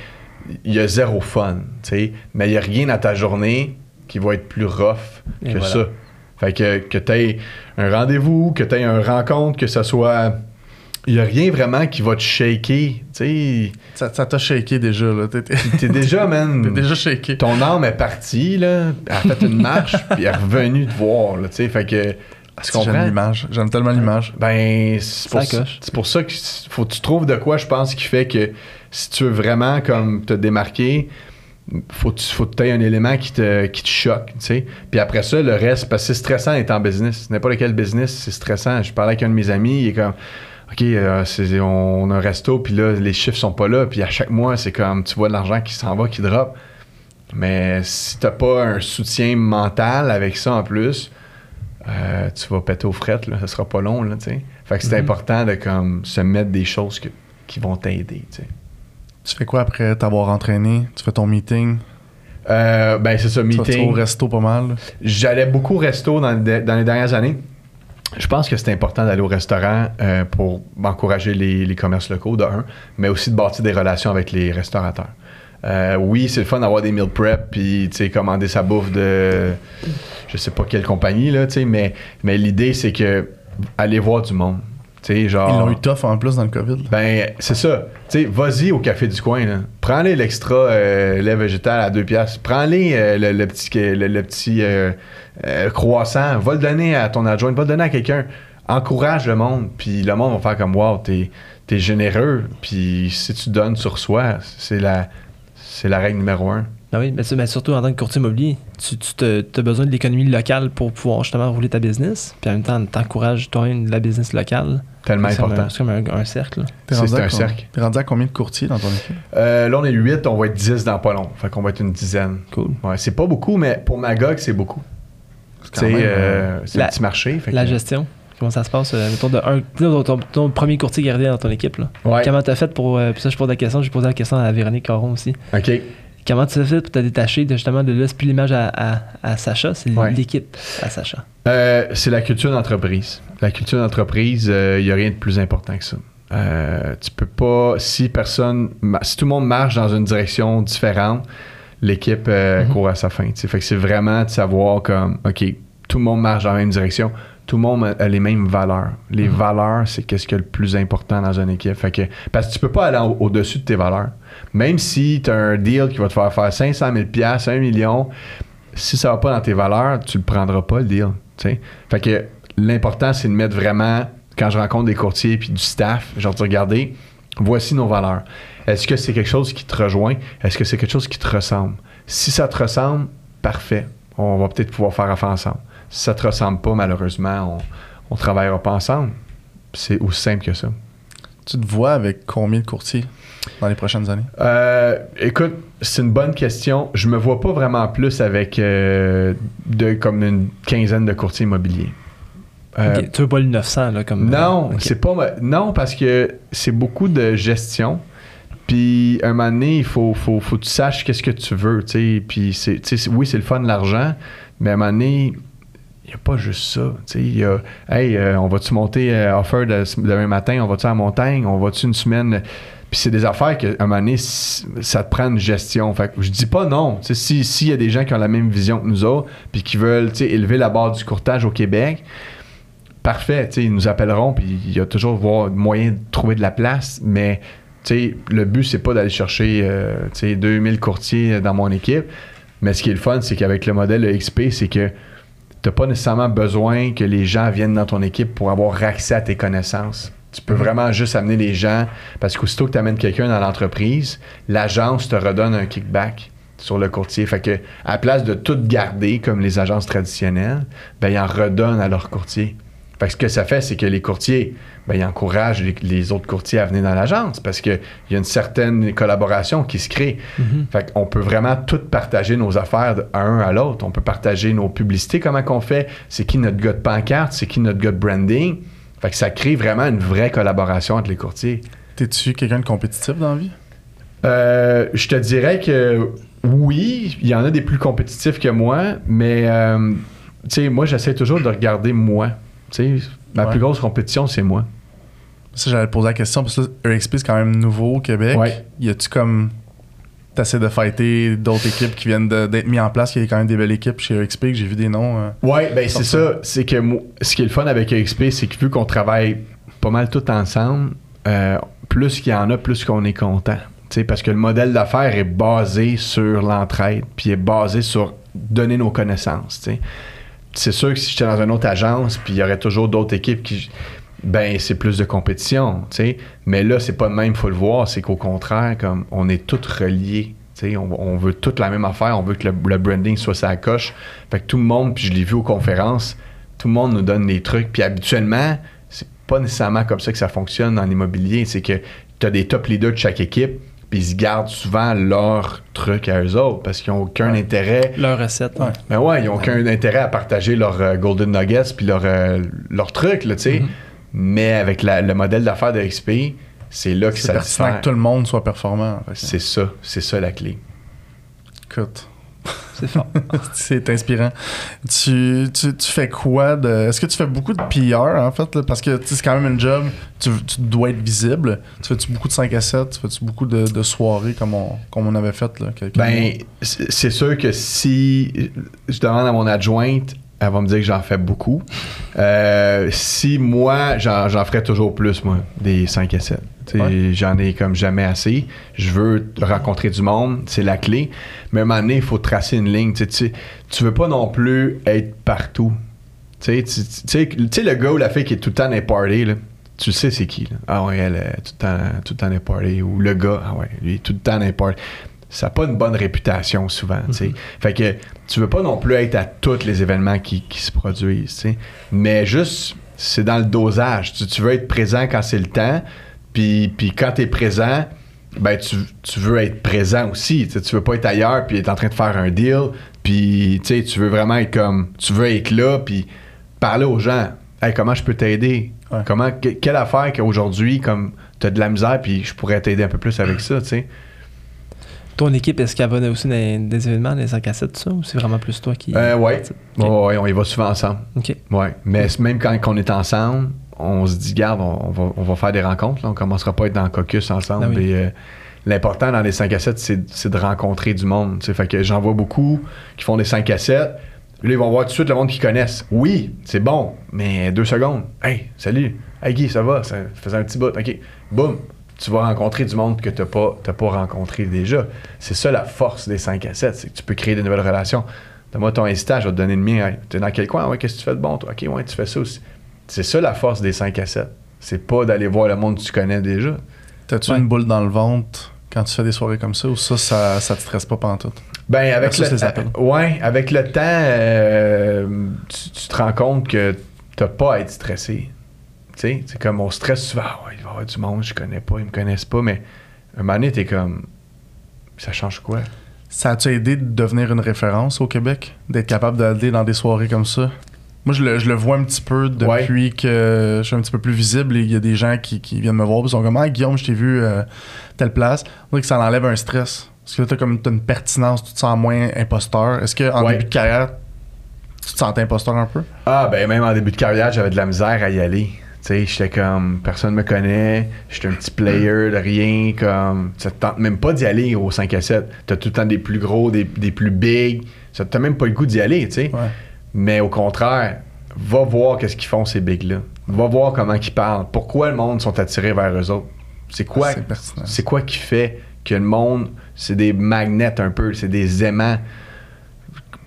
Il y a zéro fun, tu sais. Mais il n'y a rien dans ta journée qui va être plus rough Et que voilà. ça. Fait que, que tu aies un rendez-vous, que tu aies une rencontre, que ce soit. Il n'y a rien vraiment qui va te shaker. Tu sais, Ça ça t'a shaké déjà là. T'es t'es- t'es déjà, man. t'es déjà shaké. Ton âme est partie, là. Elle a fait une marche, puis elle est revenue te voir, là, tu sais. Fait que. Tu J'aime l'image. J'aime tellement l'image. Ben, c'est pour, Ça c'est pour ça que faut que tu trouves de quoi, je pense, qui fait que si tu veux vraiment comme te démarquer, faut que tu faut que tu aies un élément qui te, qui te choque, tu sais. Puis après ça, le reste, parce que c'est stressant d'être en business. N'importe quel business, c'est stressant. Je parlais avec un de mes amis, il est comme, OK, euh, on a un resto, puis là, les chiffres sont pas là, puis à chaque mois, c'est comme, tu vois de l'argent qui s'en va, qui drop. Mais si t'as pas un soutien mental avec ça en plus, euh, tu vas péter aux frettes, là, ça sera pas long, là, tu sais. Fait que c'est Mhm. important de comme se mettre des choses que- qui vont t'aider, tu sais. Tu fais quoi après t'avoir entraîné? Tu fais ton meeting? Euh, ben c'est ça, vas- tu vas au meeting. resto pas mal? là? J'allais beaucoup au resto dans les dernières années. Je pense que c'est important d'aller au restaurant euh, pour encourager les, commerces locaux, de un, mais aussi de bâtir des relations avec les restaurateurs. Euh, oui, c'est le fun d'avoir des meal prep puis commander sa bouffe de je sais pas quelle compagnie, là, mais, mais l'idée c'est que aller voir du monde. Tu genre. Ils l'ont eu tough en plus dans le COVID. là. Ben, c'est ça. Tu sais, vas-y au café du coin, là. Prends-les l'extra euh, lait végétal à 2 piastres. Prends-les euh, le, le petit, le, le petit euh, euh, croissant. Va le donner à ton adjoint. Va le donner à quelqu'un. Encourage le monde. Puis le monde va faire comme, wow, t'es es généreux. Puis si tu donnes, tu reçois. C'est la, c'est la règle numéro un. Ah oui, mais, mais surtout en tant que courtier immobilier, tu, as besoin de l'économie locale pour pouvoir justement rouler ta business. Puis en même temps, t'encourages toi-même la business locale. Tellement C'est important. un, c'est comme un, un cercle. T'es C'est- rendu, c'est à un cercle. t'es rendu à combien de courtiers dans ton équipe? Euh, là, on est 8, on va être 10 dans pas long. Fait qu'on va être une dizaine. Cool. Ouais, c'est pas beaucoup, mais pour Magog, c'est beaucoup. C'est même, euh, c'est La- un petit marché. fait La que- gestion, comment ça se passe euh, mettons, de un, ton, ton- ton premier courtier gardien dans ton équipe. Là? Ouais. Comment t'as fait pour. euh, puis ça, je pose la question, j'ai posé la question à Véronique Caron aussi. OK. Comment tu as fait pour te détacher de justement de là, c'est plus l'image à, à, à Sacha, c'est Ouais. l'équipe à Sacha. Euh, c'est la culture d'entreprise. La culture d'entreprise, il n'y a rien de plus important que ça. Euh, tu peux pas, si personne, si tout le monde marche dans une direction différente, l'équipe euh, Mhm. court à sa fin. Fait que c'est vraiment de savoir comme, OK, tout le monde marche dans la même direction, tout le monde a, les mêmes valeurs. Les Mhm. valeurs, c'est qu'est-ce qui est le plus important dans une équipe. Fait que, parce que tu peux pas aller au-dessus de tes valeurs. Même si tu as un deal qui va te faire faire 500 000 1 million, si ça va pas dans tes valeurs, tu le prendras pas le deal. Fait que l'important, c'est de mettre vraiment, quand je rencontre des courtiers puis du staff, dis regardez, voici nos valeurs. Est-ce que c'est quelque chose qui te rejoint? Est-ce que c'est quelque chose qui te ressemble? Si ça te ressemble, parfait. On va peut-être pouvoir faire affaire ensemble. Si ça te ressemble pas, malheureusement, on, on travaillera pas ensemble. C'est aussi simple que ça. Tu te vois avec combien de courtiers dans les prochaines années? Euh, écoute, c'est une bonne question. Je me vois pas vraiment plus avec euh, de, comme une quinzaine de courtiers immobiliers. Euh, Tu veux pas le 900, là, comme. non, c'est pas. ma- Non, parce que c'est beaucoup de gestion. Puis, un moment donné, il faut, faut, faut que tu saches qu'est-ce que tu veux, tu sais. Puis, c'est, tu sais, c'est- oui, c'est le fun, l'argent, mais à un moment donné, il n'y a pas juste ça. Il y a, hey, euh, on va-tu monter euh, offer de- demain matin? On va-tu à la montagne? On va-tu une semaine? Puis c'est des affaires que, à un moment donné, ça te prend une gestion. Fait que je dis pas non. Sais, si- S'il y a des gens qui ont la même vision que nous autres, puis qui veulent élever la barre du courtage au Québec, parfait. Ils nous appelleront, puis il y a toujours voir moyen de trouver de la place. Mais le but, c'est pas d'aller chercher euh, tu sais, 2000 courtiers dans mon équipe. Mais ce qui est le fun, c'est qu'avec le modèle XP, c'est que tu n'as pas nécessairement besoin que les gens viennent dans ton équipe pour avoir accès à tes connaissances. Tu peux vraiment juste amener les gens parce qu'aussitôt que tu amènes quelqu'un dans l'entreprise, l'agence te redonne un kickback sur le courtier. Fait que à la place de tout garder comme les agences traditionnelles, ben ils en redonnent à leur courtier. Fait que ce que ça fait, c'est que les courtiers, ben, ils encouragent les, les autres courtiers à venir dans l'agence parce qu'il y a une certaine collaboration qui se crée. Fait qu'on peut vraiment tout partager nos affaires d'un à l'autre. On peut partager nos publicités, comment qu'on fait, c'est qui notre gars de pancarte, c'est qui notre gars de branding. Fait que ça crée vraiment une vraie collaboration entre les courtiers. T'es-tu quelqu'un de compétitif dans la vie? Euh, je te dirais que oui, il y en a des plus compétitifs que moi, mais euh, tu sais, moi j'essaie toujours de regarder moi. Ma Ouais. plus grosse compétition, c'est moi. Ça, j'allais te poser la question parce que EXP, c'est quand même nouveau au Québec. Ouais. Y a-tu comme. T'essaies de fighter d'autres équipes qui viennent d'être mis en place? Il y a quand même des belles équipes chez EXP que j'ai vu des noms. euh. Ouais, ben c'est ça. C'est que moi, ce qui est le fun avec EXP, c'est que vu qu'on travaille pas mal tout ensemble, euh, plus qu'il y en a, plus qu'on est content. Tu sais, parce que le modèle d'affaires est basé sur l'entraide, puis est basé sur donner nos connaissances. tu sais. C'est sûr que si j'étais dans une autre agence, puis il y aurait toujours d'autres équipes qui. Ben, c'est plus de compétition, tu sais. Mais là, c'est pas de même, faut le voir. C'est qu'au contraire, comme on est tous reliés. On, on veut toute la même affaire, on veut que le, le branding soit sa coche. Fait que tout le monde, puis je l'ai vu aux conférences, tout le monde nous donne des trucs. Puis habituellement, c'est pas nécessairement comme ça que ça fonctionne dans l'immobilier. C'est que tu as des top leaders de chaque équipe, puis ils se gardent souvent leurs trucs à eux autres parce qu'ils n'ont aucun Ouais. intérêt. Leur recette. Ouais. Ben ouais, ils n'ont aucun intérêt à partager leurs euh, Golden Nuggets puis leurs euh, leurs trucs, là, tu sais. Mhm. Mais avec la- le modèle d'affaires de XP, c'est là que C'est ça diffère. que tout le monde soit performant. Fait C'est ça, c'est ça la clé. Écoute, C'est fort. c'est inspirant. Tu, tu, tu fais quoi de. Est-ce que tu fais beaucoup de PR en fait? là? Parce que c'est quand même un job, tu, tu dois être visible. Tu fais-tu beaucoup de 5 à 7? Tu fais-tu beaucoup de, de soirées comme on, comme on avait fait? Là? Ben, c'est sûr que si je demande à mon adjointe, elle va me dire que j'en fais beaucoup. Euh, si moi, j'en j'en ferais toujours plus, moi, des 5 à 7. Tu sais, Ouais. J'en ai comme jamais assez. Je veux rencontrer du monde, c'est la clé. Mais à un moment donné, il faut tracer une ligne. Tu sais, tu, veux pas non plus être partout. Tu sais, le gars ou la fille qui est tout le temps dans les parties, là, tu sais c'est qui. Là. Ah ouais, elle est tout le temps, tout le temps dans les parties. Ou le gars, ah ouais, lui, tout le temps dans les parties. Ça n'a pas une bonne réputation souvent. tu sais. Fait que tu veux pas non plus être à tous les événements qui, qui se produisent. Mais juste, c'est dans le dosage. Tu, tu veux être présent quand c'est le temps. Puis, puis quand tu es présent, ben tu, tu veux être présent aussi. Tu, sais, tu veux pas être ailleurs puis être en train de faire un deal. Puis tu veux vraiment être comme. Tu veux être là puis parler aux gens. Hey, comment je peux t'aider? Ouais. Comment, que- quelle affaire qu'aujourd'hui, comme tu as de la misère puis je pourrais t'aider un peu plus avec ça, tu sais? Ton équipe, est-ce qu'elle va aussi dans des, des événements, des 5 à 7, tout ça, ou c'est vraiment plus toi qui. Euh, ouais, on y va souvent ensemble. Ok. Ouais. Mais même quand on est ensemble, on se dit, garde, on, on va, on va faire des rencontres. Là. On commencera pas à être dans le caucus ensemble. Ah oui. Et, euh, L'important dans les 5 à 7, c'est de rencontrer du monde. Fait que j'en vois beaucoup qui font des 5 à 7. Là, ils vont voir tout de suite le monde qu'ils connaissent. Oui, c'est bon, mais deux secondes. Hey, salut. Hey Guy, ça va? Ça faisait un petit bout. OK. Boum. Tu vas rencontrer du monde que tu n'as pas, t'as pas rencontré déjà. C'est ça la force des 5 à 7, c'est que tu peux créer de nouvelles relations. Donne-moi ton Insta, je vais te donner le mien. Hey, T'es dans quel coin? Ouais, qu'est-ce que tu fais de bon, toi? OK, ouais, tu fais ça aussi. C'est ça la force des 5 à 7. C'est pas d'aller voir le monde que tu connais déjà. T'as-tu Ouais. une boule dans le ventre quand tu fais des soirées comme ça ou ça, ça, ça te stresse pas pantoute? Ben, avec le, appels. euh, ouais, avec le temps, euh, tu, tu te rends compte que t'as pas à être stressé. Tu sais, c'est comme on stresse souvent. Ah ouais, il va y avoir du monde, je connais pas, ils me connaissent pas, mais un moment donné, t'es comme. Ça change quoi? Ça a-tu aidé de devenir une référence au Québec? D'être capable d'aller dans des soirées comme ça? Moi, je le, je le vois un petit peu depuis que je suis un petit peu plus visible et il y a des gens qui, qui viennent me voir et sont comme Ah, Guillaume, je t'ai vu euh, telle place. On dirait que ça enlève un stress. Parce que là, t'as comme t'as une pertinence, tu te sens moins imposteur. Est-ce qu'en Ouais. début de carrière, tu te sentais imposteur un peu? Ah, ben même en début de carrière, j'avais de la misère à y aller. Tu sais, j'étais comme, personne me connaît, j'étais un petit player de rien, comme, ça te tente même pas d'y aller au 5 à 7. T'as tout le temps des plus gros, des, des plus big, ça te même pas le goût d'y aller, tu sais. Ouais. Mais au contraire, va voir qu'est-ce qu'ils font ces bigs-là. Va voir comment ils parlent. Pourquoi le monde sont attirés vers eux autres? C'est quoi, c'est quoi qui fait que le monde, c'est des magnets un peu, c'est des aimants?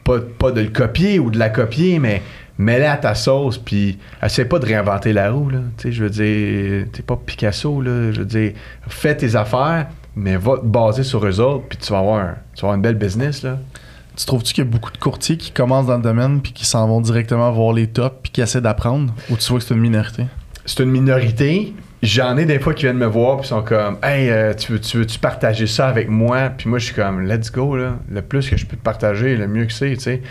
Pas, pas de le copier ou de la copier, mais mets-la à ta sauce, puis essaie pas de réinventer la roue, là. Tu sais, je veux dire, t'es pas Picasso, là. Je veux dire, fais tes affaires, mais va te baser sur eux autres, puis tu vas avoir, un- tu vas avoir une belle business, là. Tu trouves-tu qu'il y a beaucoup de courtiers qui commencent dans le domaine puis qui s'en vont directement voir les tops puis qui essaient d'apprendre? Ou tu vois que c'est une minorité? c'est une minorité. J'en ai des fois qui viennent me voir puis sont comme Hey, euh, tu veux tu veux-tu partager ça avec moi? Puis moi je suis comme Let's go là. Le plus que je peux te partager, le mieux que c'est, tu sais.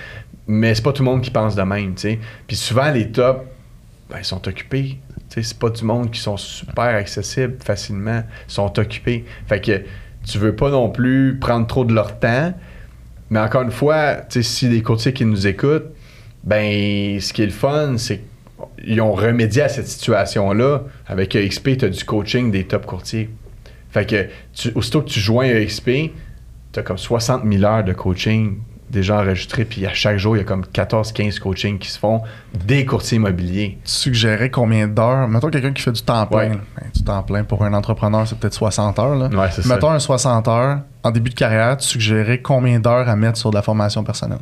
Mais c'est pas tout le monde qui pense de même, tu sais. Puis souvent les tops, ben, ils sont occupés. Tu sais, c'est pas du monde qui sont super accessibles facilement. Ils sont occupés. Fait que tu veux pas non plus prendre trop de leur temps. Mais encore une fois, tu sais, si des courtiers qui nous écoutent, ben ce qui est le fun, c'est qu'ils ont remédié à cette situation-là. Avec EXP, tu as du coaching des top courtiers. Fait que tu, aussitôt que tu joins EXP, tu as comme 60 000 heures de coaching déjà enregistrées, puis à chaque jour, il y a comme 14-15 coachings qui se font des courtiers immobiliers. Tu suggérais combien d'heures? Mettons quelqu'un qui fait du temps plein. Ouais. Ben, du temps plein pour un entrepreneur, c'est peut-être 60 heures. Là. Ouais, c'est ça. Mettons un 60 heures. En début de carrière, tu suggérais combien d'heures à mettre sur de la formation personnelle?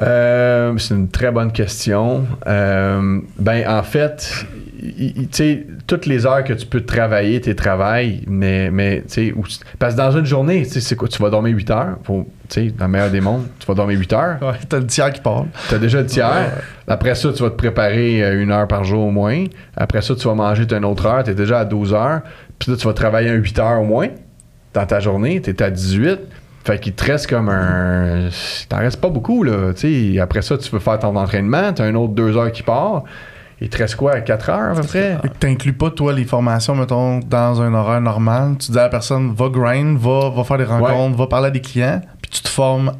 Euh, c'est une très bonne question. Euh, ben, en fait, tu sais, toutes les heures que tu peux travailler, tes travails, mais, mais tu sais, parce que dans une journée, tu sais, c'est quoi, tu vas dormir 8 heures, tu sais, dans le meilleur des mondes, tu vas dormir 8 heures, Ouais, t'as le tiers qui parle. tu as déjà le tiers. Après ça, tu vas te préparer euh, une heure par jour au moins. Après ça, tu vas manger t'as une autre heure, tu es déjà à 12 heures. Puis là, tu vas travailler un 8 heures au moins dans ta journée, tu es à 18. Fait qu'il te reste comme un. T'en reste pas beaucoup, là. Tu sais, après ça, tu peux faire ton entraînement, tu as un autre 2 heures qui part. Il te reste quoi, 4 heures à peu près? Que T'inclus pas, toi, les formations, mettons, dans un horaire normal. Tu dis à la personne, va grind, va, va faire des rencontres, va parler à des clients, puis tu te formes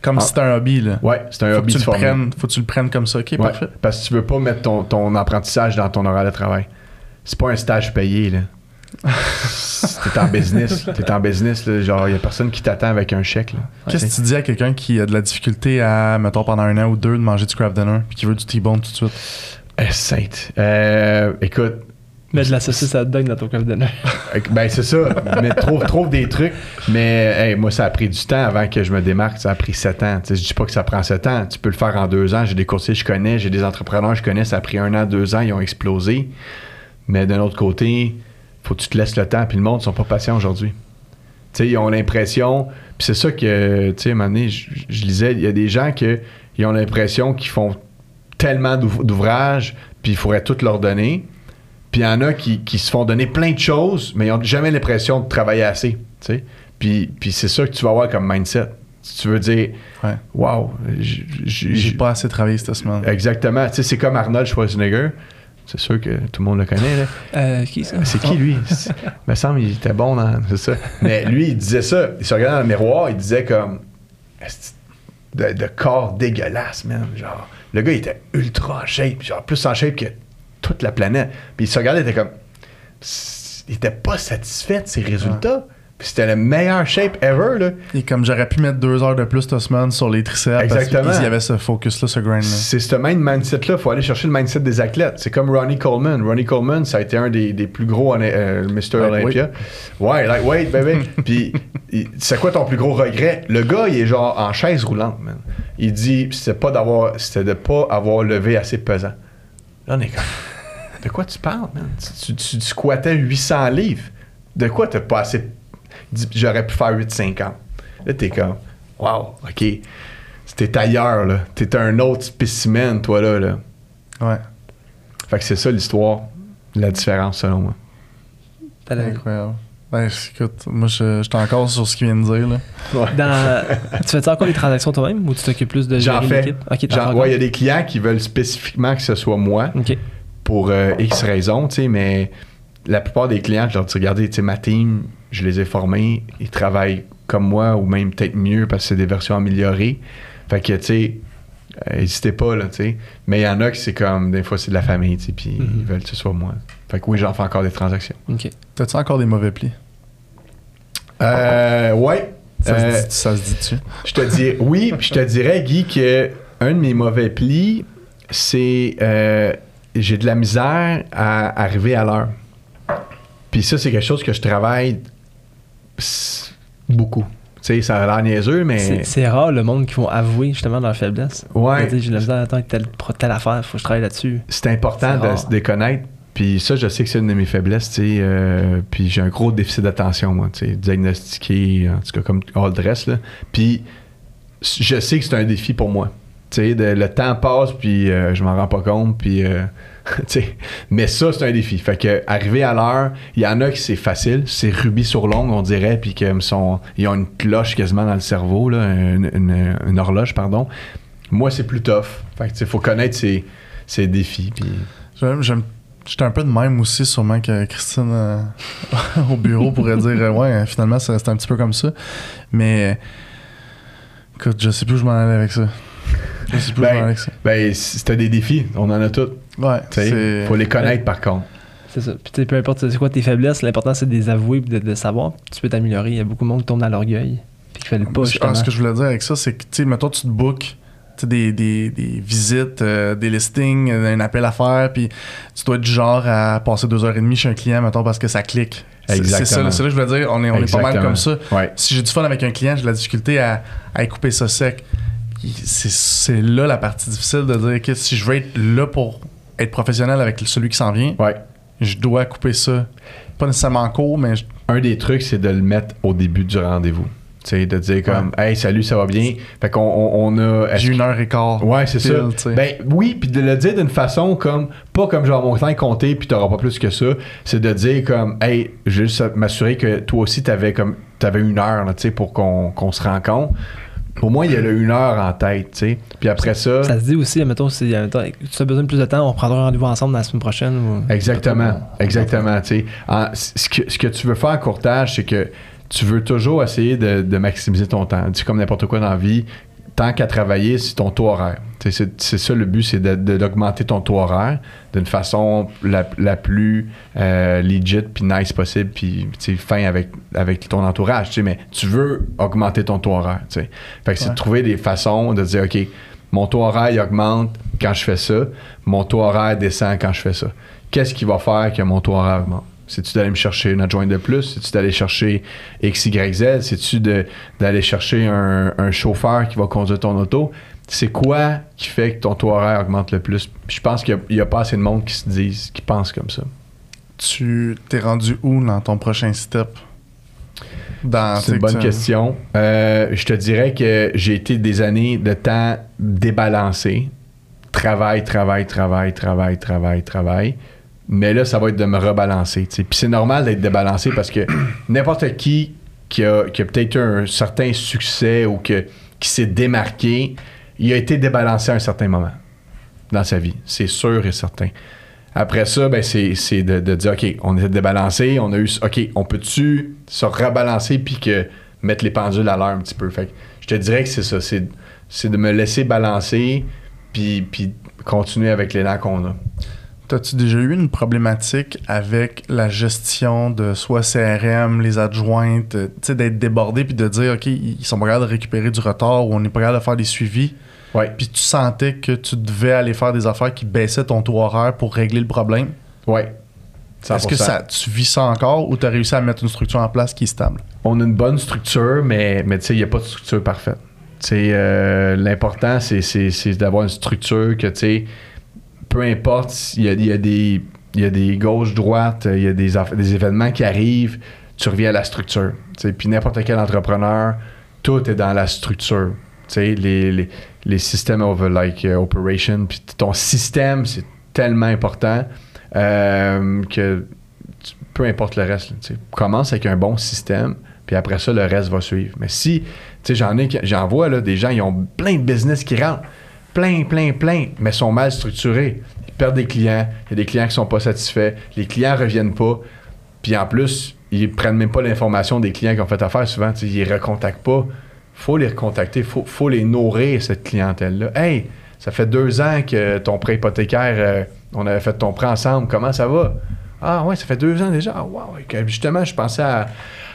comme Ah. si c'était un hobby. Là. Ouais, c'est un Faut que, hobby tu de le prennes, faut que tu le prennes comme ça. Ok, Ouais, parfait. Parce que tu veux pas mettre ton, ton apprentissage dans ton horaire de travail. C'est pas un stage payé, là. T'es en business. T'es en business, là. Genre, y a personne qui t'attend avec un chèque, là. Qu'est-ce que tu dis à quelqu'un qui a de la difficulté à, mettons, pendant un an ou deux, de manger du craft dinner, puis qui veut du T-bone tout de suite? Eh, sainte? Euh, écoute, Mets de la saucisse à dog dans ton dinner. euh, ben c'est ça. mais trouve, trouve des trucs. Mais hey, moi, ça a pris du temps avant que je me démarque. Ça a pris sept ans. Tu sais, je dis pas que ça prend sept ans. Tu peux le faire en deux ans. J'ai des courtiers que je connais, j'ai des entrepreneurs que je connais. Ça a pris un an, deux ans. Ils ont explosé. Mais d'un autre côté, faut que tu te laisses le temps. Puis le monde ne sont pas patients aujourd'hui. Tu sais, ils ont l'impression. Puis c'est ça que, tu sais, à un moment donné, je, je lisais, il y a des gens que, ils ont l'impression qu'ils font tellement d'ouv- d'ouvrages, puis il faudrait tout leur donner. Puis il y en a qui, qui se font donner plein de choses, mais ils n'ont jamais l'impression de travailler assez. tu sais. Puis, puis c'est ça que tu vas avoir comme mindset. Si tu veux dire, Ouais. wow, j- j- J'ai pas assez travaillé cette semaine. Exactement. Tu sais, c'est comme Arnold Schwarzenegger. C'est sûr que tout le monde le connaît. Là. Euh, qui ça? C'est qui lui? Il me semble qu'il était bon dans. C'est ça. Mais lui, il disait ça. Il se regardait dans le miroir, il disait comme. De, de corps dégueulasse, man. Genre, le gars, il était ultra en shape. Genre, plus en shape que toute la planète. Puis il se regardait, il était comme. Il était pas satisfait de ses résultats. Puis c'était le meilleur shape ever, là. Et comme j'aurais pu mettre deux heures de plus cette semaine sur les triceps, Exactement. parce qu'il y avait ce focus-là, ce grind-là. C'est ce même mindset-là. Il faut aller chercher le mindset des athlètes. C'est comme Ronnie Coleman. Ronnie Coleman, ça a été un des, des plus gros euh, Mr. Olympia. Ouais, lightweight, baby. Puis, c'est quoi ton plus gros regret? Le gars, il est genre en chaise roulante, man. Il dit, c'était pas d'avoir, c'était de pas avoir levé assez pesant. Là, on est comme, de quoi tu parles, man? Tu, tu, tu squattais 800 livres. De quoi t'as pas assez... J'aurais pu faire 850. Là, t'es comme, wow, OK. T'es ailleurs, là. T'es un autre spécimen, toi, là. là. Ouais, Fait que c'est ça l'histoire, la différence, selon moi. T'as la- incroyable. Ben, écoute, moi, je- j'étais encore sur ce qu'il vient de dire, là. Dans- tu fais encore les transactions toi-même ou tu t'occupes plus de J'en gérer fais. l'équipe? Ok, t'en Genre, fais ouais, il y a des clients qui veulent spécifiquement que ce soit moi Ok. pour euh, X raisons, tu sais, mais la plupart des clients, je leur dis, regardez, tu sais, ma team, je les ai formés, ils travaillent comme moi ou même peut-être mieux parce que c'est des versions améliorées. Fait que, tu sais, euh, n'hésitez pas, là, tu sais. Mais il y en a qui c'est comme, des fois, c'est de la famille, tu sais, puis Mhm. ils veulent que ce soit moi. Fait que oui, j'en fais encore des transactions. Ok. T'as-tu encore des mauvais plis? Euh, ouais. Ça, Euh, se, dit, ça se dit-tu? Je te dis oui, puis je te dirais Guy que un de mes mauvais plis, c'est euh, j'ai de la misère à arriver à l'heure. Puis ça c'est quelque chose que je travaille beaucoup. Tu sais, ça a l'air niaiseux, mais C'est- rare le monde qui vont avouer justement leur faiblesse. ouais, De J'ai la misère telle, telle affaire, faut que je travaille là-dessus. c'est important de rare. se déconnaître. Puis ça, je sais que c'est une de mes faiblesses, tu sais. euh, puis j'ai un gros déficit d'attention, moi, tu sais, diagnostiqué, en tout cas comme all rest, là. Puis je sais que c'est un défi pour moi. Tu sais, de- le temps passe, puis euh, je m'en rends pas compte, puis... euh, mais ça, c'est un défi. Fait que arriver à l'heure, il y en a qui c'est facile, c'est rubis sur l'ongle, on dirait, puis qu'ils sont, ils ont une cloche quasiment dans le cerveau, là, une, une- une horloge, pardon. Moi, c'est plus tough. Fait que, faut connaître ses, ses défis, puis... J'aime- J'étais un peu de même aussi, sûrement que Christine euh, au bureau pourrait dire euh, Ouais, finalement, c'est c'est un petit peu comme ça. Mais écoute, je sais plus où je m'en allais avec ça. Je sais plus où je m'en allais avec ça. Ben, t'as des défis, on en a tous. Ouais, faut les connaître par contre. C'est ça. Puis peu importe c'est quoi tes faiblesses, l'important c'est de les avouer et de, de savoir. Tu peux t'améliorer. Il y a beaucoup de monde qui tombe dans l'orgueil. Puis qui fait le pas Ah, ce que je voulais dire avec ça, c'est que, tu sais, mettons, tu te bookes des, des, des visites, euh, des listings, euh, un appel à faire, puis tu dois être du genre à passer deux heures et demie chez un client, mettons, parce que ça clique. C'est- C'est ça, là que je voulais dire, on est, on est pas mal comme ça. Ouais. Si j'ai du fun avec un client, j'ai de la difficulté à, à couper ça sec. C'est là la partie difficile de dire que si je veux être là pour être professionnel avec celui qui s'en vient, Ouais. je dois couper ça. Pas nécessairement en cours, mais je- Un des trucs, c'est de le mettre au début du rendez-vous. Tu sais, de dire comme, hey, salut, ça va bien? Fait qu'on on, on a. j'ai une heure et quart. Ouais, c'est ça. Ben oui, puis de le dire d'une façon comme pas comme genre mon temps est compté puis t'auras pas plus que ça, c'est de dire comme hey, je veux juste m'assurer que toi aussi t'avais comme t'avais une heure tu sais pour qu'on qu'on se rencontre. Pour moi, il y a le une heure en tête, tu sais. Puis après ça, Ça se dit aussi, mettons, si tu as besoin de plus de temps, on prendra un rendez-vous ensemble la semaine prochaine. ou- Exactement, exactement. tu sais. Ce, que, ce que tu veux faire en courtage, c'est que tu veux toujours essayer de, de maximiser ton temps. C'est comme n'importe quoi dans la vie. Tant qu'à travailler, c'est ton taux horaire. C'est c'est ça le but, c'est de- de- d'augmenter ton taux horaire d'une façon la, la plus euh, legit puis nice possible puis fin avec, avec ton entourage. tu sais. Mais tu veux augmenter ton taux horaire. tu sais. Fait que c'est de trouver des façons de dire OK, mon taux horaire il augmente quand je fais ça, mon taux horaire descend quand je fais ça. Qu'est-ce qui va faire que mon taux horaire augmente? C'est-tu d'aller me chercher une adjointe de plus? C'est-tu d'aller chercher X, Y, Z? C'est-tu d'aller chercher un, un chauffeur qui va conduire ton auto? C'est quoi qui fait que ton taux horaire augmente le plus? Puis je pense qu'il n'y a, pas assez de monde qui se disent, qui pense comme ça. Tu t'es rendu où dans ton prochain step? C'est une bonne question. Euh, je te dirais que j'ai été des années de temps débalancé. Travail, travail, travail, travail, travail, travail. Mais là, ça va être de me rebalancer. Puis c'est normal d'être débalancé parce que n'importe qui qui a, qui a peut-être eu un certain succès ou que, qui s'est démarqué, il a été débalancé à un certain moment dans sa vie. C'est sûr et certain. Après ça, ben c'est, c'est de, de dire, OK, on était débalancé, on a eu... OK, on peut-tu se rebalancer puis que mettre les pendules à l'heure un petit peu? Fait je te dirais que c'est ça. C'est, c'est de me laisser balancer puis, puis continuer avec l'élan qu'on a. T'as-tu déjà eu une problématique avec la gestion de soit CRM, les adjointes, euh, tu sais, d'être débordé puis de dire, OK, ils sont pas capables de récupérer du retard ou on n'est pas capable de faire des suivis, Ouais. puis tu sentais que tu devais aller faire des affaires qui baissaient ton taux horaire pour régler le problème? Ouais. Est-ce que 100%. ça, tu vis ça encore ou tu as réussi à mettre une structure en place qui est stable? on a une bonne structure, mais, mais tu sais, il n'y a pas de structure parfaite. Tu sais, euh, l'important, c'est d'avoir une structure que, tu sais, peu importe, il y a, y a des, y a des gauches-droites, il y a des, des événements qui arrivent, tu reviens à la structure. Puis n'importe quel entrepreneur, tout est dans la structure. Les, les, les systèmes of like, uh, operation, puis ton système, c'est tellement important euh, que peu importe le reste. Commence avec un bon système, puis après ça, le reste va suivre. Mais si, tu sais, j'en ai, j'en vois, là, des gens, ils ont plein de business qui rentrent. Plein, plein, plein, mais sont mal structurés. Ils perdent des clients. Il y a des clients qui sont pas satisfaits. Les clients reviennent pas. Puis en plus, ils prennent même pas l'information des clients qui ont fait affaire souvent. Ils les recontactent pas. faut les recontacter. faut, faut les nourrir, cette clientèle-là. Hey, ça fait deux ans que ton prêt hypothécaire, euh, on avait fait ton prêt ensemble. Comment ça va? Ah ouais, ça fait deux ans déjà. Ah, wow, justement, je pensais à,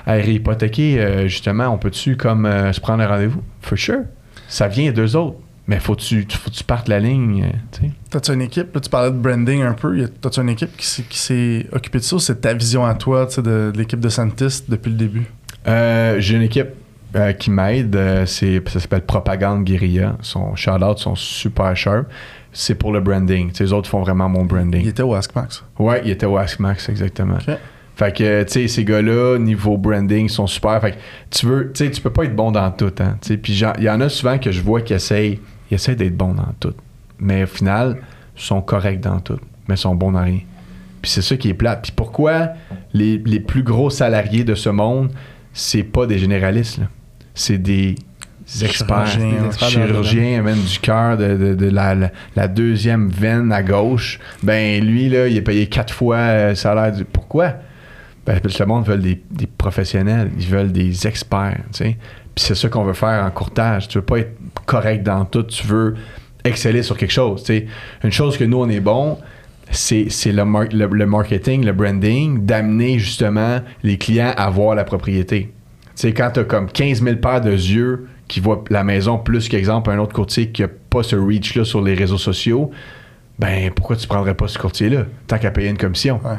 à réhypothéquer. euh, justement, on peut-tu comme euh, se prendre un rendez-vous? For sure. Ça vient d'eux autres. Mais faut tu faut que tu partes la ligne, euh. T'as-tu une équipe? Là, tu parlais de branding un peu. T'as-tu une équipe qui s'est, occupée de ça ou c'est ta vision à toi de, de l'équipe de Santis depuis le début? Euh, J'ai une équipe euh, qui m'aide. euh, c'est, ça s'appelle Propagande Guerilla. Son shout-out sont super sharp. C'est pour le branding. Les autres font vraiment mon branding. Il était au AskMax. Ouais, il était au Askmax, exactement. Ok. Fait que, tu sais, ces gars-là, niveau branding, sont super. Fait que tu veux, tu sais, tu peux pas être bon dans tout, hein. Tu sais, puis il y en a souvent que je vois qui essayent, ils essayent d'être bons dans tout. Mais au final, ils sont corrects dans tout, mais ils sont bons dans rien. Puis c'est ça qui est plate. Puis pourquoi les, les plus gros salariés de ce monde, c'est pas des généralistes. C'est des experts, Chirurgiens, des chirurgiens, même du cœur, de, de- de la, la- la deuxième veine à gauche. Ben lui, là, il est payé quatre fois euh, le salaire du. Pourquoi? Ben, parce que le monde veut des, des professionnels, ils veulent des experts, tu sais. Puis c'est ça qu'on veut faire en courtage. Tu veux pas être correct dans tout, tu veux exceller sur quelque chose. Une chose que nous, on est bon, c'est c'est le, mar- le, le marketing, le branding, d'amener justement les clients à voir la propriété. Sais, quand tu as comme 15 000 paires de yeux qui voient la maison plus qu'exemple un autre courtier qui n'a pas ce reach-là sur les réseaux sociaux, ben pourquoi tu prendrais pas ce courtier-là? Tant qu'à payer une commission? Ouais.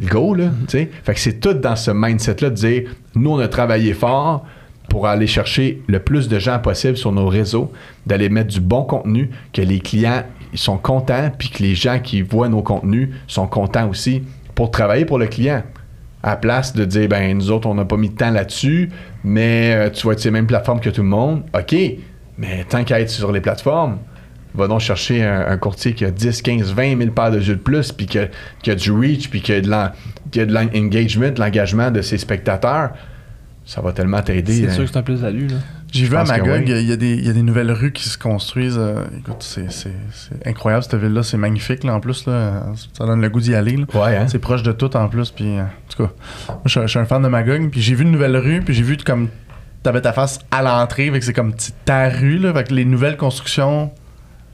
Le go, là. Fait que c'est tout dans ce mindset-là de dire, nous, on a travaillé fort pour aller chercher le plus de gens possible sur nos réseaux, d'aller mettre du bon contenu, que les clients sont contents, puis que les gens qui voient nos contenus sont contents aussi pour travailler pour le client. À la place de dire, ben nous autres, on n'a pas mis de temps là-dessus, mais euh, tu vas être sur les mêmes plateformes que tout le monde. OK, mais tant qu'à être sur les plateformes, va donc chercher un, courtier qui a 10, 15, 20 000 paires de jeux de plus, puis qui a, a du reach, puis qui a de l'engagement, de l'engagement de ses spectateurs. Ça va tellement t'aider. C'est hein. sûr que c'est un plus-value. là. J'ai vu à Magog, oui. il y, a des- il y a des nouvelles rues qui se construisent. euh, écoute, c'est, c'est- c'est incroyable cette ville-là. C'est magnifique là, en plus. Là, ça donne le goût d'y aller. là. Ouais, hein? C'est proche de tout en plus. Puis, euh, en tout cas, moi, je, suis- je suis un fan de Magog. Puis j'ai vu une nouvelle rue. Puis j'ai vu comme t'avais ta face à l'entrée. Fait que c'est comme ta rue. Là, fait que les nouvelles constructions,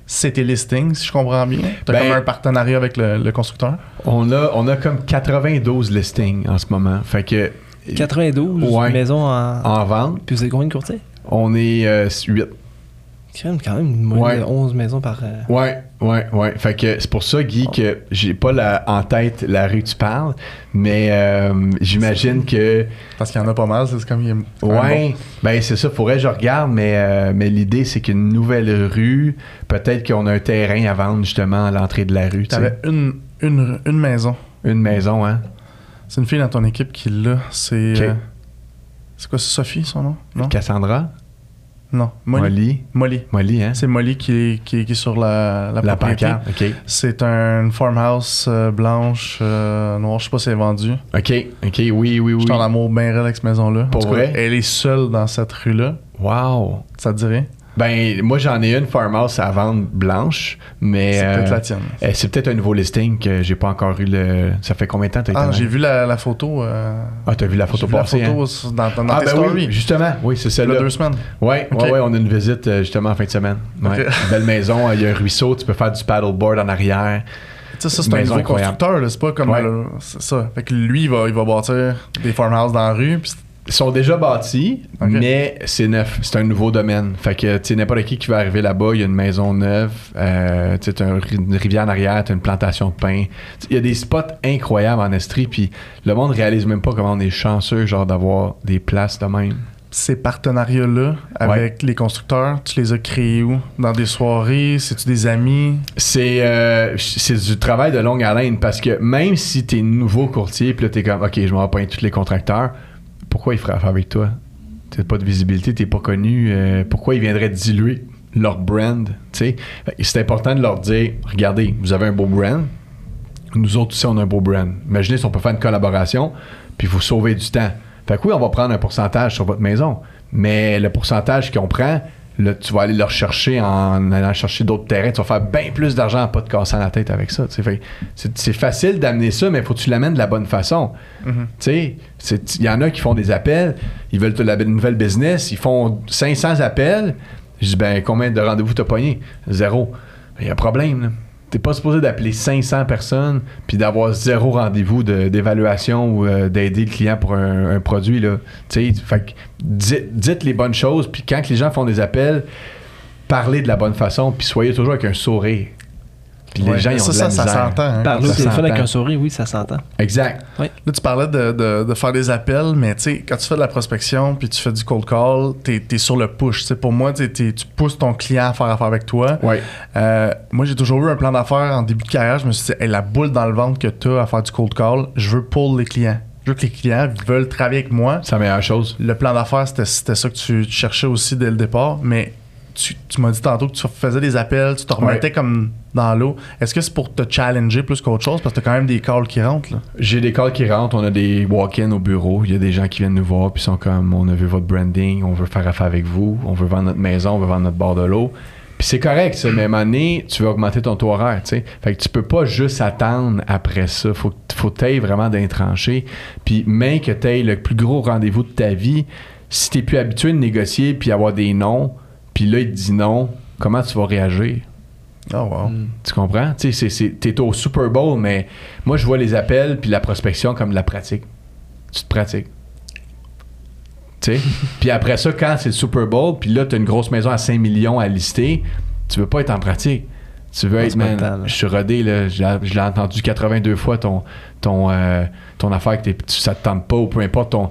c'est tes listings, si je comprends bien. T'as Ben- comme un partenariat avec le, le constructeur? On a, on a comme 92 listings en ce moment. Fait que 92 Ouais. maisons en. en vente, Puis vous avez combien de courtiers? on est 8. Quand même, quand même une Ouais. de 11 maisons par. euh, Ouais, ouais, ouais. Fait que c'est pour ça, Guy, que j'ai pas la- en tête la rue que tu parles, mais euh, j'imagine que. Parce qu'il y en a pas mal. C'est comme. il y a- Ouais, ben c'est ça, faudrait que je regarde, mais, euh, mais l'idée c'est qu'une nouvelle rue, peut-être qu'on a un terrain à vendre justement à l'entrée de la rue. T'avais une, une, une maison. Une maison, hein? C'est une fille dans ton équipe qui l'a. C'est. Euh, c'est quoi, Sophie son nom? Non? Cassandra? Non. Molly. Molly? Molly. Molly, hein? C'est Molly qui est, qui, est- qui est sur la, la, La pancarte, OK. C'est un farmhouse euh, blanche, euh, noire, je sais pas si c'est vendu. OK, OK, oui, oui, oui. Je suis en amour bien réel avec cette maison-là. Pour tout cas, vrai? Elle est seule dans cette rue-là. Wow! Ça te dirait? Ben, moi j'en ai une farmhouse à vendre blanche, mais. C'est peut-être euh, la tienne. euh, c'est peut-être un nouveau listing que j'ai pas encore eu le. Ça fait combien de temps t'as été Ah, j'ai vu la, la photo. euh, Ah, t'as vu la photo j'ai vu la passer, photo hein? sur- dans, dans Ah, tes ben stories. oui, justement. Oui, c'est Il y celle-là. a deux semaines. Ok. ouais, ouais, on a une visite euh, justement en fin de semaine. Ouais. Ok. Belle maison, il y a un ruisseau, tu peux faire du paddleboard en arrière. Tu sais, ça, c'est un nouveau constructeur. là, C'est pas comme. Ouais. ça. Fait que lui, il va, il va bâtir des farmhouses dans la rue. puis sont déjà bâtis, mais c'est neuf. C'est un nouveau domaine. Fait que, tu n'importe qui qui va arriver là-bas, il y a une maison neuve, euh, tu un une rivière en arrière, t'as une plantation de pain. Il y a des spots incroyables en Estrie, puis le monde réalise même pas comment on est chanceux, genre, d'avoir des places de même. ces partenariats-là avec les constructeurs, tu les as créés où? Dans des soirées? C'est-tu des amis? C'est euh, c'est du travail de longue haleine parce que même si t'es nouveau courtier, puis là t'es comme, ok, je m'en vais tous les contracteurs, pourquoi ils feraient affaire avec toi? T'as pas de visibilité, t'es pas connu, euh, pourquoi ils viendraient diluer leur brand? C'est important de leur dire, regardez, vous avez un beau brand, nous autres aussi, on a un beau brand. Imaginez si on peut faire une collaboration, puis vous sauver du temps. Fait que oui, on va prendre un pourcentage sur votre maison, mais le pourcentage qu'on prend, là, tu vas aller le rechercher en allant chercher d'autres terrains. Tu vas faire bien plus d'argent à pas te casser la tête avec ça. C'est c'est facile d'amener ça, mais il faut que tu l'amènes de la bonne façon. C'est- il y en a qui font des appels, ils veulent la nouvelle business, ils font 500 appels. Je dis, ben, combien de rendez-vous t'as pogné? Zéro. Il y a un problème, là. T'es pas supposé d'appeler 500 personnes puis d'avoir zéro rendez-vous de- d'évaluation ou euh, d'aider le client pour un, produit, là. Dites, dites les bonnes choses, puis quand les gens font des appels, parlez de la bonne façon, puis soyez toujours avec un sourire. Puis les Ouais, gens, ils ont ça, de la ça, ça s'entend. hein. Parler au ça téléphone avec un sourire, oui, ça s'entend. Exact. Là, tu parlais de, de- de faire des appels, mais tu sais, quand tu fais de la prospection puis tu fais du cold call, t'es es sur le push. Pour moi, tu pousses ton client à faire affaire avec toi. Ouais. Euh, moi, j'ai toujours eu un plan d'affaires en début de carrière. Je me suis dit, Hey, la boule dans le ventre que tu as à faire du cold call, je veux pour les clients. Je veux que les clients veulent travailler avec moi. C'est la meilleure chose. Le plan d'affaires, c'était c'était ça que tu tu cherchais aussi dès le départ, mais tu, tu m'as dit tantôt que tu faisais des appels, tu te remettais comme dans l'eau. Est-ce que c'est pour te challenger plus qu'autre chose? Parce que t'as quand même des calls qui rentrent. Là. J'ai des calls qui rentrent, on a des walk-ins au bureau. Il y a des gens qui viennent nous voir puis sont comme on a vu votre branding, on veut faire affaire avec vous, on veut vendre notre maison, on veut vendre notre bord de l'eau. Puis c'est correct, ça, mais à donné, tu veux augmenter ton taux horaire, tu sais. Fait que tu peux pas juste attendre après ça. Faut, faut t'ailles vraiment d'un tranché. Puis même que t'aies le plus gros rendez-vous de ta vie, si t'es plus habitué de négocier puis avoir des noms, puis là, il te dit non, comment tu vas réagir? Oh wow. Tu comprends? Tu sais, c'est- c'est- t'es au Super Bowl, mais moi, je vois les appels puis la prospection comme de la pratique. Tu te pratiques. Tu sais? puis après ça, quand c'est le Super Bowl, puis là, t'as une grosse maison à 5 millions à lister, tu veux pas être en pratique. Tu veux être, pas le man, temps, je suis rodé, là, je l'ai- entendu 82 fois ton, ton, euh, ton affaire que t'es- tu- ça te tente pas, ou peu importe ton,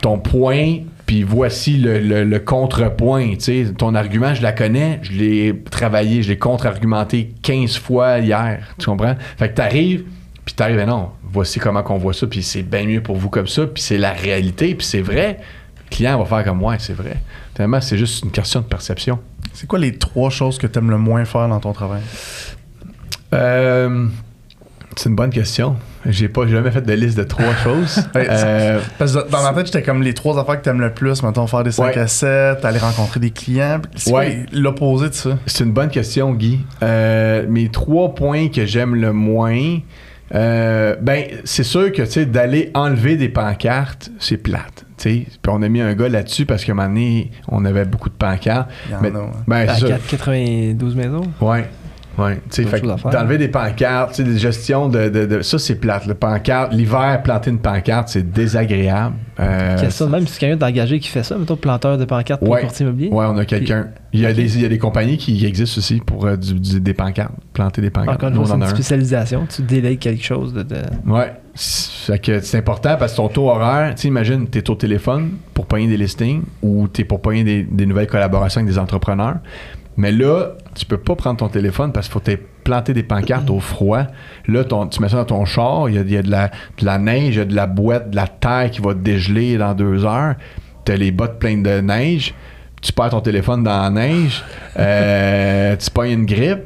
ton point, puis voici le, le- le contrepoint. tu sais. Ton argument, je la connais, je l'ai travaillé, je l'ai contre-argumenté 15 fois hier. Tu comprends? Fait que t'arrives, puis t'arrives, ben non, voici comment qu'on voit ça, puis c'est bien mieux pour vous comme ça, puis c'est la réalité, puis c'est vrai. Le client va faire comme, ouais, c'est vrai. Finalement, c'est juste une question de perception. C'est quoi les trois choses que tu aimes le moins faire dans ton travail? Euh, c'est une bonne question. J'ai pas j'ai jamais fait de liste de trois choses. Euh, Parce que dans ma tête, j'étais comme les trois affaires que tu aimes le plus. Mettons, faire des 5 Ouais. à 7, aller rencontrer des clients. C'est Ouais. l'opposé de ça? C'est une bonne question, Guy. Euh, mes trois points que j'aime le moins, euh, ben, c'est sûr que tu sais, d'aller enlever des pancartes, c'est plate. tu sais. Puis on a mis un gars là-dessus parce qu'à un moment donné, on avait beaucoup de pancartes. Il y en Mais- a, ouais. ben, À c'est ça. 4- 92 maisons? Ouais. Ouais, tu sais, d'enlever des pancartes, tu sais, des gestions de, de, de- ça c'est plate. Le pancarte, l'hiver, planter une pancarte, c'est désagréable. Euh, Question, même si quelqu'un d'engagé qui fait ça, mettons planteur de pancarte pour Ouais. courtier immobilier. Ouais, on a quelqu'un. Il y a, des, il y a des compagnies qui existent aussi pour euh, du- du- des pancartes, planter des pancartes. Encore une fois, une spécialisation. Tu délègues quelque chose de. de- Ouais. C'est fait que c'est important parce que ton taux horaire, tu sais, imagine, t'es au téléphone pour pogner des listings ou t'es pour pogner des, des nouvelles collaborations avec des entrepreneurs. Mais là, tu peux pas prendre ton téléphone parce qu'il faut planter des pancartes au froid. Là, ton- tu mets ça dans ton char, il y a, il y a de, la, de la neige, il y a de la boîte, de la terre qui va te dégeler dans deux heures. T'as les bottes pleines de neige. Tu perds ton téléphone dans la neige. euh, tu pognes une grippe.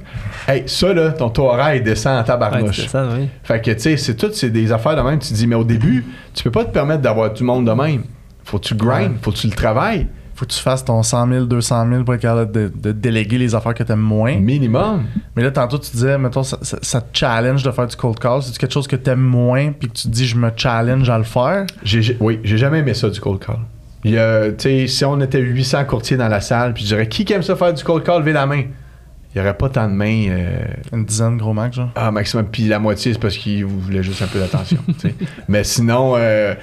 Hey, ça, là, ton taux horaire, il descend en Ouais, tabarnouche. c'est ça, oui. Fait que, tu sais, c'est tout, c'est des affaires de même. Tu te dis, mais au début, tu peux pas te permettre d'avoir du monde de même. Faut que tu grind, Ouais. faut que tu le travailles. Faut que tu fasses ton 100 000, 200 000 pour être capable de, de déléguer les affaires que tu aimes moins. Minimum. Mais là, tantôt, tu disais, mettons, ça, ça- ça te challenge de faire du cold call. C'est quelque chose que tu aimes moins puis que tu te dis, je me challenge à le faire? J'ai, oui, j'ai jamais aimé ça du cold call. Il y a, tu sais, si on était 800 courtiers dans la salle, puis je dirais, qui aime ça faire du cold call, levez la main. Il n'y aurait pas tant de mains. euh, Une dizaine, gros max, genre. ah, maximum. Puis la moitié, c'est parce qu'ils voulaient juste un peu d'attention. Mais sinon, euh,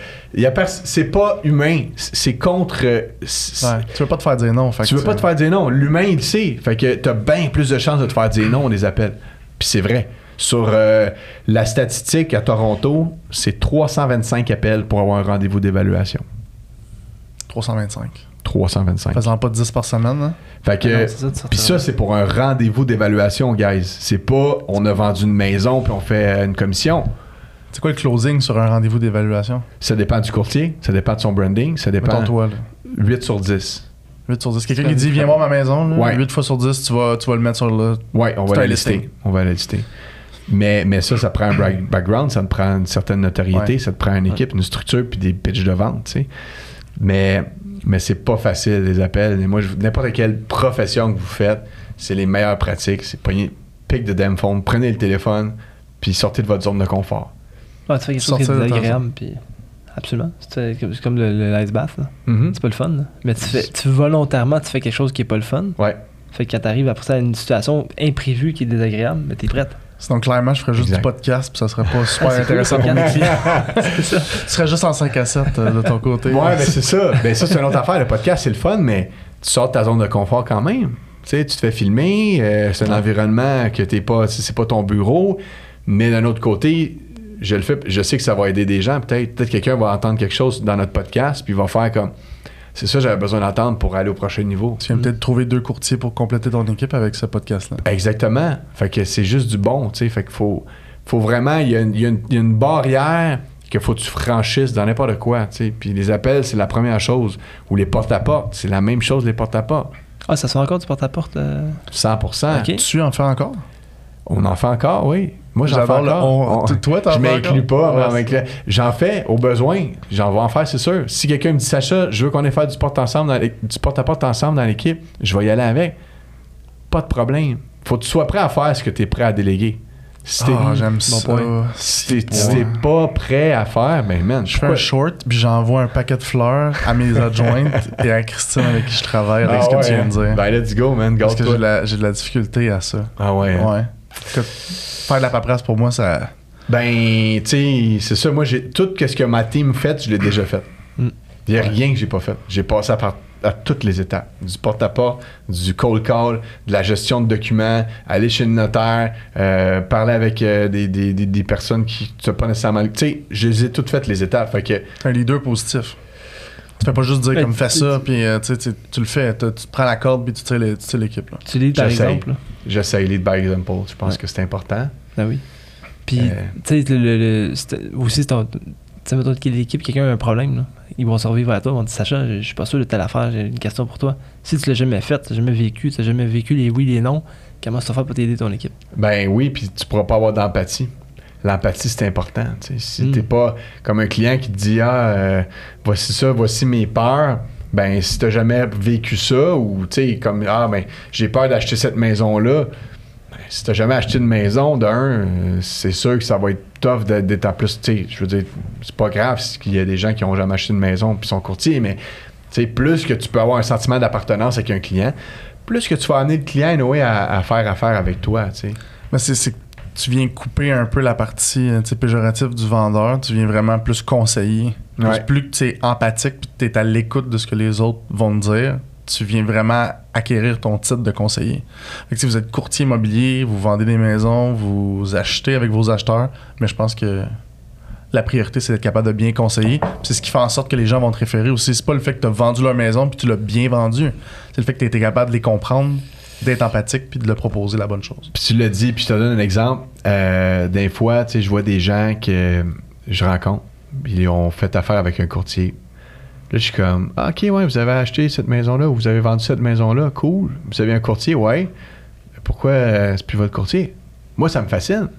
pers- c'est pas humain. C'est contre. euh, Ouais. Tu veux pas te faire dire non. Fait Tu veux pas te faire dire non. L'humain, il sait. Fait que t'as bien plus de chances de te faire dire non, on les appelle. Puis c'est vrai. Sur euh, la statistique à Toronto, c'est 325 appels pour avoir un rendez-vous d'évaluation. 325. 325. Faisant pas 10 par semaine, hein? Fait que. Ah Puis ça, c'est pour un rendez-vous d'évaluation, guys. C'est pas on a vendu une maison puis on fait une commission. C'est quoi le closing sur un rendez-vous d'évaluation? Ça dépend du courtier, ça dépend de son branding, ça dépend. Mettons toi, là. 8 sur 10. 8 sur 10. Quelqu'un qui dit, viens voir ma maison, là. Ouais. 8 fois sur 10, tu vas, tu vas le mettre sur le. Ouais, on va la lister. On va la lister. Mais, mais ça, ça prend un background, ça te prend une certaine notoriété, Ouais. ça te prend une équipe, une structure, puis des pitches de vente, tu sais. Mais, mais c'est pas facile, les appels. Et moi, n'importe quelle profession que vous faites, c'est les meilleures pratiques. C'est pogner, pick the damn phone, prenez le téléphone, puis sortez de votre zone de confort. Ouais, tu fais quelque chose qui est de désagréable, puis. Absolument. C'est comme le, le ice bath. là. Mhm. C'est pas le fun. là. Mais tu fais, tu volontairement, tu fais quelque chose qui est pas le fun. Ouais. Fait que quand t'arrives après ça à une situation imprévue qui est désagréable, mais t'es prête. Sinon, clairement, je ferais juste Exact. du podcast, puis ça serait pas super Ah, intéressant cool, pour mes clients. Tu serais juste en 5 à 7 euh, de ton côté. Ouais, ben c'est ça. Ben ça, c'est une autre affaire. Le podcast, c'est le fun, mais tu sors de ta zone de confort quand même. Tu sais, tu te fais filmer, euh, c'est un environnement que t'es pas, c'est pas ton bureau, mais d'un autre côté, je le fais, je sais que ça va aider des gens. Peut-être, peut-être quelqu'un va entendre quelque chose dans notre podcast, puis il va faire comme, c'est ça, j'avais besoin d'entendre pour aller au prochain niveau. Tu viens peut-être trouver deux courtiers pour compléter ton équipe avec ce podcast-là. Exactement. Fait que c'est juste du bon, tu sais. Fait qu'il faut, faut vraiment, il y, a une- il y a une- il y a une barrière qu'il faut que tu franchisses dans n'importe quoi, tu sais. Puis les appels, c'est la première chose. Ou les porte-à-porte, c'est la même chose, les porte-à-porte. Ah, ça se fait encore du porte-à-porte. euh, 100%. Ok. Tu en fais encore? On en fait encore, oui. Moi, j'en fais encore. on. On- toi, t'en je fais m'inclus pas. Ouais, m'inclut- J'en fais au besoin. J'en vais en faire, c'est sûr. Si quelqu'un me dit Sacha, je veux qu'on ait fait du porte ensemble dans l'é- du porte-à-porte ensemble dans l'équipe, je vais y aller avec. Pas de problème. Faut que tu sois prêt à faire ce que tu es prêt à déléguer. Si t'es Ah, j'aime ça. point. si t'es- pas prêt à faire, ben man, Je fais un short, puis j'envoie un paquet de fleurs à mes adjointes et à Christine avec qui je travaille, avec Ah ce que ouais, tu viens de dire. Ben let's go, man. Parce que j'ai de la- j'ai de la difficulté à ça. Ah ouais. hein? Écoute, faire de la paperasse pour moi, ça. Ben, tu sais, c'est ça. Moi, j'ai tout ce que ma team fait, je l'ai déjà fait. Mm. Il n'y a rien que j'ai pas fait. J'ai passé à, par- à toutes les étapes. Du porte-à-porte, du cold call, de la gestion de documents, aller chez le notaire, euh, parler avec euh, des, des- des- des personnes qui ne sont pas nécessairement... Tu sais, je les ai toutes faites, les étapes. Fait que, Un leader positif. Tu fais pas juste dire Ben, comme fais ça, puis euh, tu, le fais. Tu, prends la corde, puis tu tires les- tu tires l'équipe. là. Tu lis par exemple. Là. j'essaie lead by example. Je pense Ouais. que c'est important. Ah oui. Puis, Euh. tu sais, le, le- aussi, ton. Tu sais, mettons que l'équipe, quelqu'un a un problème, là. Ils vont survivre à toi, ils vont te dire Sacha, je je suis pas sûr de telle affaire, j'ai une question pour toi. Si tu l'as jamais fait, tu jamais vécu, tu n'as jamais vécu les oui, les non, comment tu vas faire pour t'aider ton équipe? Ben oui, puis tu pourras pas avoir d'empathie. L'empathie, c'est important. tu sais. Si Mm. t'es pas comme un client qui te dit Ah, euh, voici ça, voici mes peurs, ben si t'as jamais vécu ça, ou tu sais, comme Ah, ben j'ai peur d'acheter cette maison-là, ben, si t'as jamais acheté une maison, d'un, c'est sûr que ça va être tough d'être en plus. Tu sais, je veux dire, c'est pas grave s'il y a des gens qui ont jamais acheté une maison puis sont courtiers, mais tu sais, plus que tu peux avoir un sentiment d'appartenance avec un client, plus que tu vas amener le client Noé, à, à faire affaire avec toi, tu sais. Mais c'est, tu viens couper un peu la partie euh, péjorative du vendeur. Tu viens vraiment plus conseiller. Plus, Ouais. plus que tu es empathique puis tu es à l'écoute de ce que les autres vont te dire, tu viens vraiment acquérir ton titre de conseiller. Fait que si vous êtes courtier immobilier, vous vendez des maisons, vous achetez avec vos acheteurs, mais je pense que la priorité, c'est d'être capable de bien conseiller. C'est ce qui fait en sorte que les gens vont te référer aussi. C'est pas le fait que tu as vendu leur maison puis tu l'as bien vendu. C'est le fait que tu été capable de les comprendre, d'être empathique puis de leur proposer la bonne chose. Puis tu l'as dit, puis je te donne un exemple. Euh, des fois, tu sais, je vois des gens que je rencontre, ils ont fait affaire avec un courtier. Là, je suis comme, ok, ouais, vous avez acheté cette maison-là, ou vous avez vendu cette maison-là, cool. Vous avez un courtier, ouais. Pourquoi euh, c'est plus votre courtier? Moi, ça me fascine.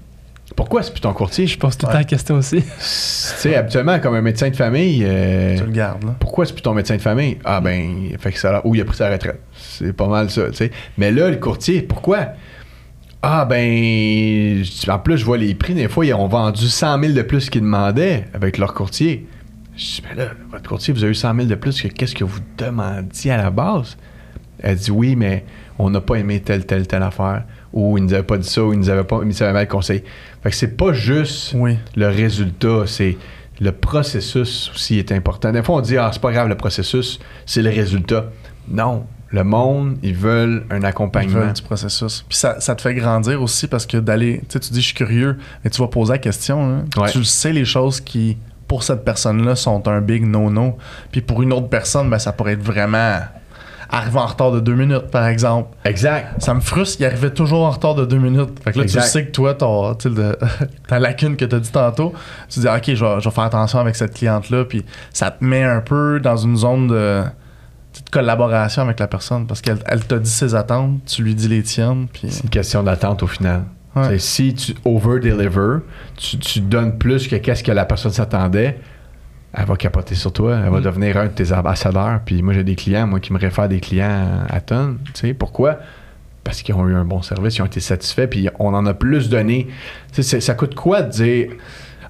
Pourquoi? C'est plus ton courtier? Je pose tout le Ouais. temps la question aussi. Tu sais, habituellement, comme un médecin de famille, euh, Tu le gardes, là. pourquoi c'est plus ton médecin de famille? Ah ben, fait que ça, ou il a pris sa retraite. C'est pas mal ça, tu sais. Mais là, le courtier, pourquoi? Ah ben, en plus, je vois les prix, des fois, ils ont vendu 100 000 de plus qu'ils demandaient avec leur courtier. Je dis, mais là, votre courtier, vous avez eu 100 000 de plus que qu'est-ce que vous demandiez à la base? Elle dit, oui, mais on n'a pas aimé telle, telle, telle affaire. Ou ils nous avaient pas dit ça, ou ils nous avaient pas, ils nous avaient mal conseillé. Fait que c'est pas juste Oui. le résultat, c'est le processus aussi est important. Des fois, on dit, ah, c'est pas grave le processus, c'est le résultat. Non, le monde, ils veulent un Ils accompagnement. veulent du processus. Puis ça, ça te fait grandir aussi parce que d'aller. Tu sais, tu dis, je suis curieux, mais tu vas poser la question. Ouais. Tu sais, les choses qui, pour cette personne-là, sont un big no-no. Puis pour une autre personne, ben, ça pourrait être vraiment. Arriver en retard de deux minutes, par exemple. Exact. Ça me frustre, il arrivait toujours en retard de deux minutes. Fait que là, Exact. tu sais que toi, ton, le- ta lacune que tu as dit tantôt, tu dis, OK, je vais, je vais faire attention avec cette cliente-là. Puis ça te met un peu dans une zone de, collaboration avec la personne parce qu'elle elle t'a dit ses attentes, tu lui dis les tiennes. Puis C'est une question d'attente au final. Ouais. Si tu over-deliver, tu, tu donnes plus que qu'est-ce que la personne s'attendait, elle va capoter sur toi. Elle va Mm. devenir un de tes ambassadeurs. Puis moi, j'ai des clients, moi, qui me réfèrent des clients à tonnes. Tu sais, pourquoi? Parce qu'ils ont eu un bon service, ils ont été satisfaits, puis on en a plus donné. Tu sais, ça coûte quoi de dire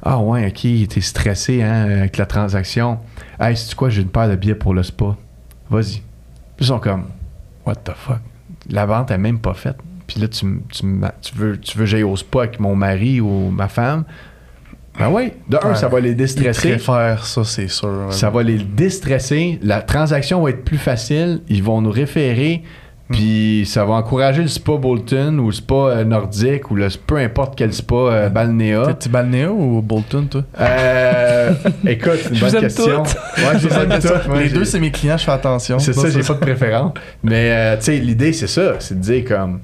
Ah ouais, ok, t'es stressé hein, avec la transaction. Hey, c'est quoi, j'ai une paire de billets pour le spa? Vas-y. Ils sont comme What the fuck? La vente est même pas faite. Puis là, tu, tu, tu veux, tu veux que j'aille au spa avec mon mari ou ma femme? Ben oui, de un, Ouais. ça va les Ils déstresser. préfèrent ça, c'est sûr. Ça va les déstresser. La transaction va être plus facile. Ils vont nous référer. Puis ça va encourager le spa Bolton ou le spa euh, nordique ou le peu importe quel spa euh, balnéa. T'es balnéo ou Bolton, toi? Euh, écoute, une bonne question. Ouais, je les toutes. Les deux, c'est mes clients, je fais attention. C'est ça, j'ai pas de préférence. Mais euh, tu sais, l'idée, c'est ça. C'est de dire comme.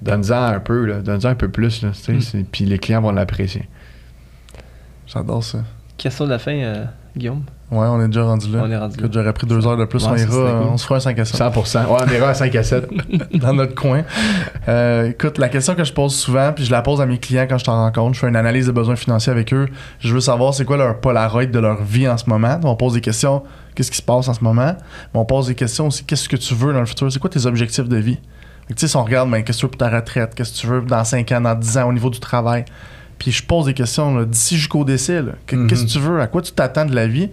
Donne-en un peu. Donne-en un peu plus, là. Mm. c'est- Puis les clients vont l'apprécier. J'adore ça. Question de la fin, euh, Guillaume? Ouais, on est déjà rendu là. On est rendu Écoute, là. J'aurais pris deux heures de plus. Ouais, on ira, cool. on se fera un 5 à 7 100%. Ouais, on ira à 5 à 7. dans notre coin. Euh, écoute, la question que je pose souvent, puis je la pose à mes clients quand je t'en rencontre, je fais une analyse de besoins financiers avec eux. Je veux savoir c'est quoi leur polaroid de leur vie en ce moment. On pose des questions, qu'est-ce qui se passe en ce moment? Mais on pose des questions aussi, qu'est-ce que tu veux dans le futur? C'est quoi tes objectifs de vie? Tu sais, si on regarde, ben, qu'est-ce que tu veux pour ta retraite? Qu'est-ce que tu veux dans 5 ans, dans 10 ans au niveau du travail? Puis je pose des questions d'ici jusqu'au décès. là. Que- Mhm. Qu'est-ce que tu veux? À quoi tu t'attends de la vie?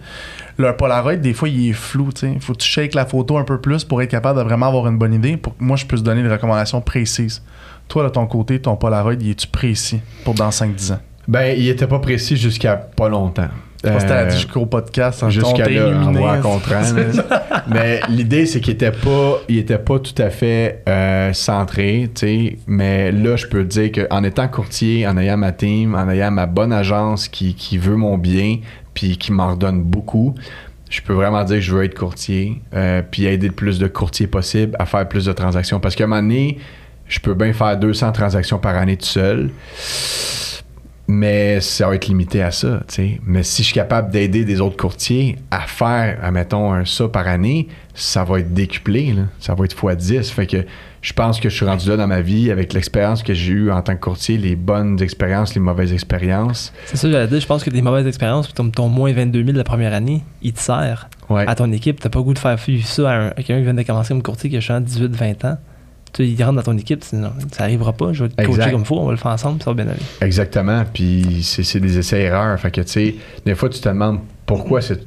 Leur Polaroid, des fois, il est flou. Il faut que tu shakes la photo un peu plus pour être capable de vraiment avoir une bonne idée pour que moi, je puisse donner des recommandations précises. Toi, de ton côté, ton Polaroid, il est-tu précis pour dans 5-10 ans? Ben, il était pas précis jusqu'à pas longtemps. Euh, dit jusqu'au podcast. hein, on jusqu'à là, en illuminé. rencontrant. là. Mais l'idée, c'est qu'il était pas, il était pas tout à fait euh, centré, tu sais. Mais là, je peux te dire qu'en étant courtier, en ayant ma team, en ayant ma bonne agence qui, qui veut mon bien, puis qui m'en redonne beaucoup, je peux vraiment dire que je veux être courtier, euh, puis aider le plus de courtiers possible à faire plus de transactions. Parce qu'à un moment donné, je peux bien faire 200 transactions par année tout seul. Mais ça va être limité à ça, tu. Mais si je suis capable d'aider des autres courtiers à faire, admettons, un ça par année, ça va être décuplé, là. Ça va être x 10. Fait que je pense que je suis rendu là dans ma vie avec l'expérience que j'ai eue en tant que courtier, les bonnes expériences, les mauvaises expériences. C'est ça, j'allais dire. Je pense que des mauvaises expériences, comme ton moins 22 000 la première année, il te sert Ouais. à ton équipe. T'as pas le goût de faire vivre ça à, à quelqu'un qui vient de commencer comme courtier qui a genre 18-20 ans. Il rentre dans ton équipe, tu dis, non, ça arrivera pas. Je vais te coacher Exact. comme il faut, on va le faire ensemble, ça va bien aller. Exactement. Puis c'est c'est des essais-erreurs. Fait que, tu sais, des fois, tu te demandes pourquoi c'est.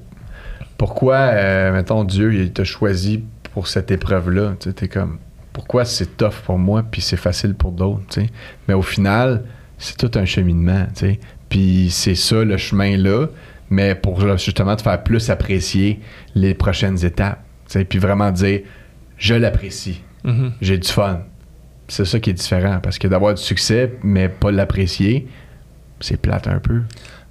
Pourquoi, euh, mettons, Dieu, il t'a choisi pour cette épreuve-là. Tu sais, comme. Pourquoi c'est tough pour moi, puis c'est facile pour d'autres, tu sais. Mais au final, c'est tout un cheminement, tu sais. Puis c'est ça, le chemin-là, mais pour justement te faire plus apprécier les prochaines étapes, tu sais. Puis vraiment dire, je l'apprécie Mhm. j'ai du fun. C'est ça qui est différent, parce que d'avoir du succès, mais pas l'apprécier, c'est plate un peu.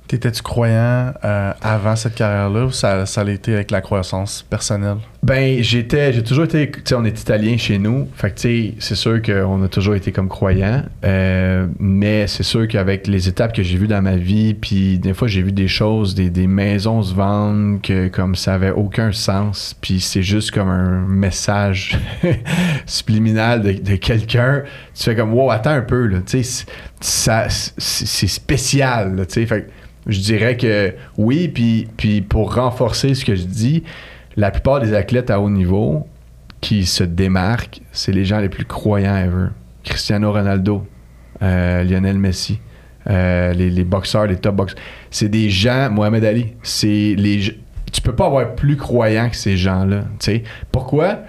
T'étais-tu croyant euh, avant cette carrière-là ou ça, ça été avec la croissance personnelle? Ben, j'étais, j'ai toujours été, tu sais, on est italien chez nous, fait que, tu sais, c'est sûr qu'on a toujours été comme croyants, euh, mais c'est sûr qu'avec les étapes que j'ai vues dans ma vie, puis des fois j'ai vu des choses, des, des maisons se vendre que comme ça avait aucun sens, puis c'est juste comme un message subliminal de, de quelqu'un, tu fais comme, wow, attends un peu, là, tu sais, c'est- spécial, tu sais, fait que je dirais que oui, puis, puis pour renforcer ce que je dis, la plupart des athlètes à haut niveau qui se démarquent, c'est les gens les plus croyants ever. Cristiano Ronaldo, euh, Lionel Messi, euh, les, les boxeurs, les top boxeurs. C'est des gens, Mohamed Ali, c'est les tu peux pas avoir plus croyants que ces gens-là. tu sais. Pourquoi?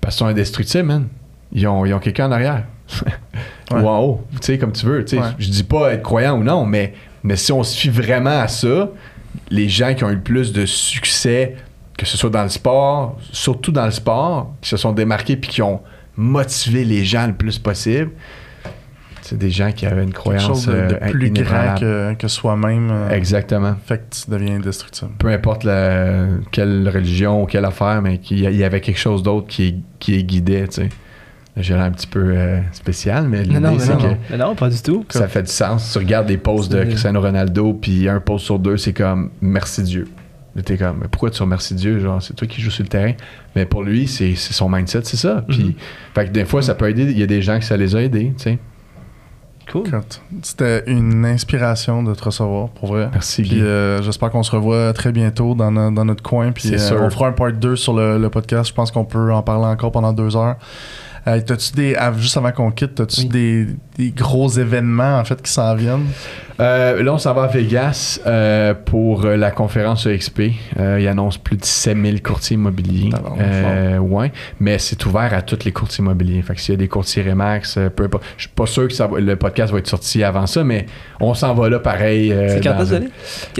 Parce qu'ils sont indestructibles, man. Ils ont, ils ont quelqu'un en arrière. Ou en haut. Tu sais, comme tu veux. tu sais. Ouais. Je dis pas être croyant ou non, mais, mais si on se fie vraiment à ça, les gens qui ont eu le plus de succès, que ce soit dans le sport, surtout dans le sport, qui se sont démarqués puis qui ont motivé les gens le plus possible, c'est des gens qui avaient une Quelque croyance chose de, de euh, plus grand que, que soi-même. euh, Exactement. Fait que tu deviens indestructible. Peu importe la- quelle religion ou quelle affaire, mais qu'il y a- il y avait quelque chose d'autre qui, qui les guidait, tu sais. J'ai l'air un petit peu euh, spécial, mais Non, l'idée, c'est non, que non. Mais non, pas du tout. ça fait du sens. Tu regardes des posts de Cristiano Ronaldo, puis un post sur deux, c'est comme merci Dieu. T'es comme, mais pourquoi tu remercies Dieu? Genre, c'est toi qui joues sur le terrain? Mais pour lui, c'est c'est son mindset, c'est ça. Puis, Mhm. fait que des fois, ça peut aider. Il y a des gens que ça les a aidés, tu sais. Cool. C'était une inspiration de te recevoir, pour vrai. Merci, Puis Guy. euh, j'espère qu'on se revoit très bientôt dans, no- dans notre coin. Puis C'est euh, sûr. on fera un part 2 sur le, le podcast. Je pense qu'on peut en parler encore pendant deux heures. Euh, t'as-tu des, juste avant qu'on quitte, as-tu Oui. des, des gros événements en fait qui s'en viennent? Euh, là, on s'en va à Vegas euh, pour la conférence EXP. Euh, il annonce plus de 7000 courtiers immobiliers. Euh, ouais, mais c'est ouvert à tous les courtiers immobiliers. Fait que s'il y a des courtiers Remax, peu importe. Je suis pas sûr que ça va- le podcast va être sorti avant ça, mais on s'en va là pareil. euh, C'est quand est-ce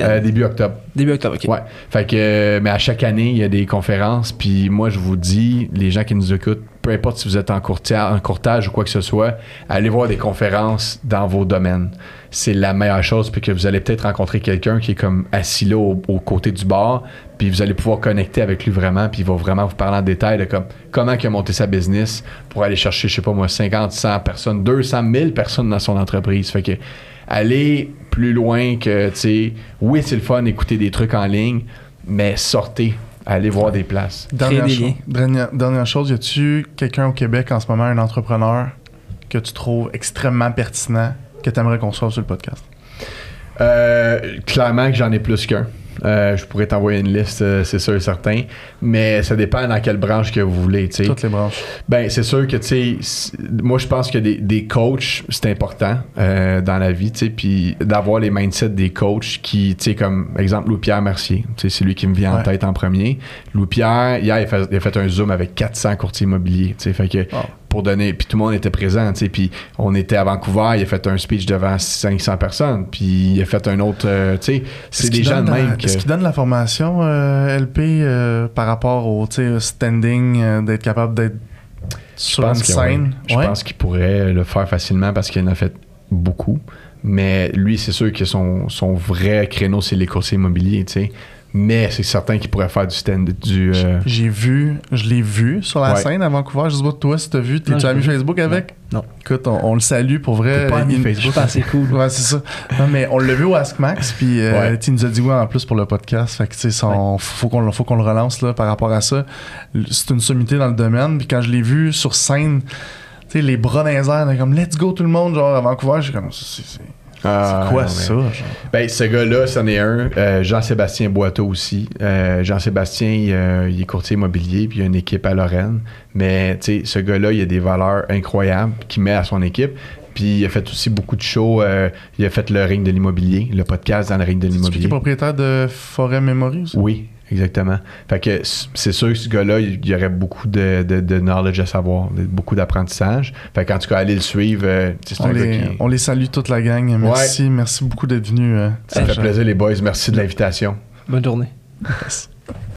euh, Début octobre. Début octobre, ok. Ouais. Fait que, euh, mais à chaque année, il y a des conférences. Puis moi, je vous dis, les gens qui nous écoutent, peu importe si vous êtes en, en courtage ou quoi que ce soit, allez voir des conférences dans vos domaines. C'est la meilleure chose. Puis que vous allez peut-être rencontrer quelqu'un qui est comme assis là au, côté du bar. Puis vous allez pouvoir connecter avec lui vraiment. Puis il va vraiment vous parler en détail de comme, comment il a monté sa business pour aller chercher, je sais pas moi, 50, 100 personnes, 200 000 personnes dans son entreprise. Fait que aller plus loin que, tu sais, oui, c'est le fun d'écouter des trucs en ligne, mais sortez, allez voir des places. Dernière, des cho- liens. dernière, dernière chose, y a-tu quelqu'un au Québec en ce moment, un entrepreneur que tu trouves extrêmement pertinent que tu aimerais qu'on soit sur le podcast? Euh, clairement que j'en ai plus qu'un. Euh, je pourrais t'envoyer une liste, euh, c'est sûr et certain. Mais ça dépend dans quelle branche que vous voulez. Toutes les branches. Ben, c'est sûr que, tu sais, moi, je pense que des, des coachs, c'est important euh, dans la vie, tu sais, puis d'avoir les mindsets des coachs qui, tu sais, comme, exemple, Louis-Pierre Mercier, tu sais, c'est lui qui me vient en tête en premier. Louis-Pierre, hier, il a, fait, il a fait un Zoom avec 400 courtiers immobiliers, tu sais, fait que. Pour donner, puis tout le monde était présent, tu sais, puis on était à Vancouver, il a fait un speech devant 500 personnes, puis il a fait un autre, euh, tu sais, c'est des gens de donne même la- que... Est-ce qu'il donne la formation euh, LP euh, par rapport au standing, d'être capable d'être sur une scène? Je Ouais. pense qu'il pourrait le faire facilement parce qu'il en a fait beaucoup. Mais lui, c'est sûr que son, son vrai créneau, c'est les coursiers immobiliers, tu sais. Mais c'est certain qu'il pourrait faire du stand, du... euh, J'ai vu, je l'ai vu sur la Ouais. scène à Vancouver. Je sais pas toi si t'as vu. Non, T'es-tu j'ai ami. Facebook avec? Non. Écoute, on, on le salue pour vrai. T'es pas ami Facebook. C'est cool. Ouais, c'est ça. Non, mais on l'a vu au Ask Max, puis euh, Ouais. tu il nous a dit ouais en plus pour le podcast. Fait que, tu sais, son- faut qu'on faut qu'on le relance là, par rapport à ça. C'est une sommité dans le domaine. Puis quand je l'ai vu sur scène, tu sais, les bras dans les airs, comme let's go tout le monde, genre à Vancouver, j'ai comme c'est c'est- ah, c'est quoi non, ça? genre? Ben, ce gars-là, c'en est un. Euh, Jean-Sébastien Boiteau aussi. Euh, Jean-Sébastien, il, euh, il est courtier immobilier, puis il a une équipe à Lorraine. Mais, tu sais, ce gars-là, il a des valeurs incroyables qu'il met à son équipe. Puis il a fait aussi beaucoup de shows. il a fait le ring de l'immobilier, le podcast dans le ring de C'est qui est l'immobilier. propriétaire de Forêt Memory aussi? Oui, exactement. Fait que c'est sûr que ce gars-là, il y aurait beaucoup de, de, de knowledge à savoir, beaucoup d'apprentissage. Fait qu'en tout cas, allez le suivre. euh, On les, qui- on les salue toute la gang. Merci, merci beaucoup d'être venu. euh, Ça fait plaisir, les boys. Merci de l'invitation. Bonne journée.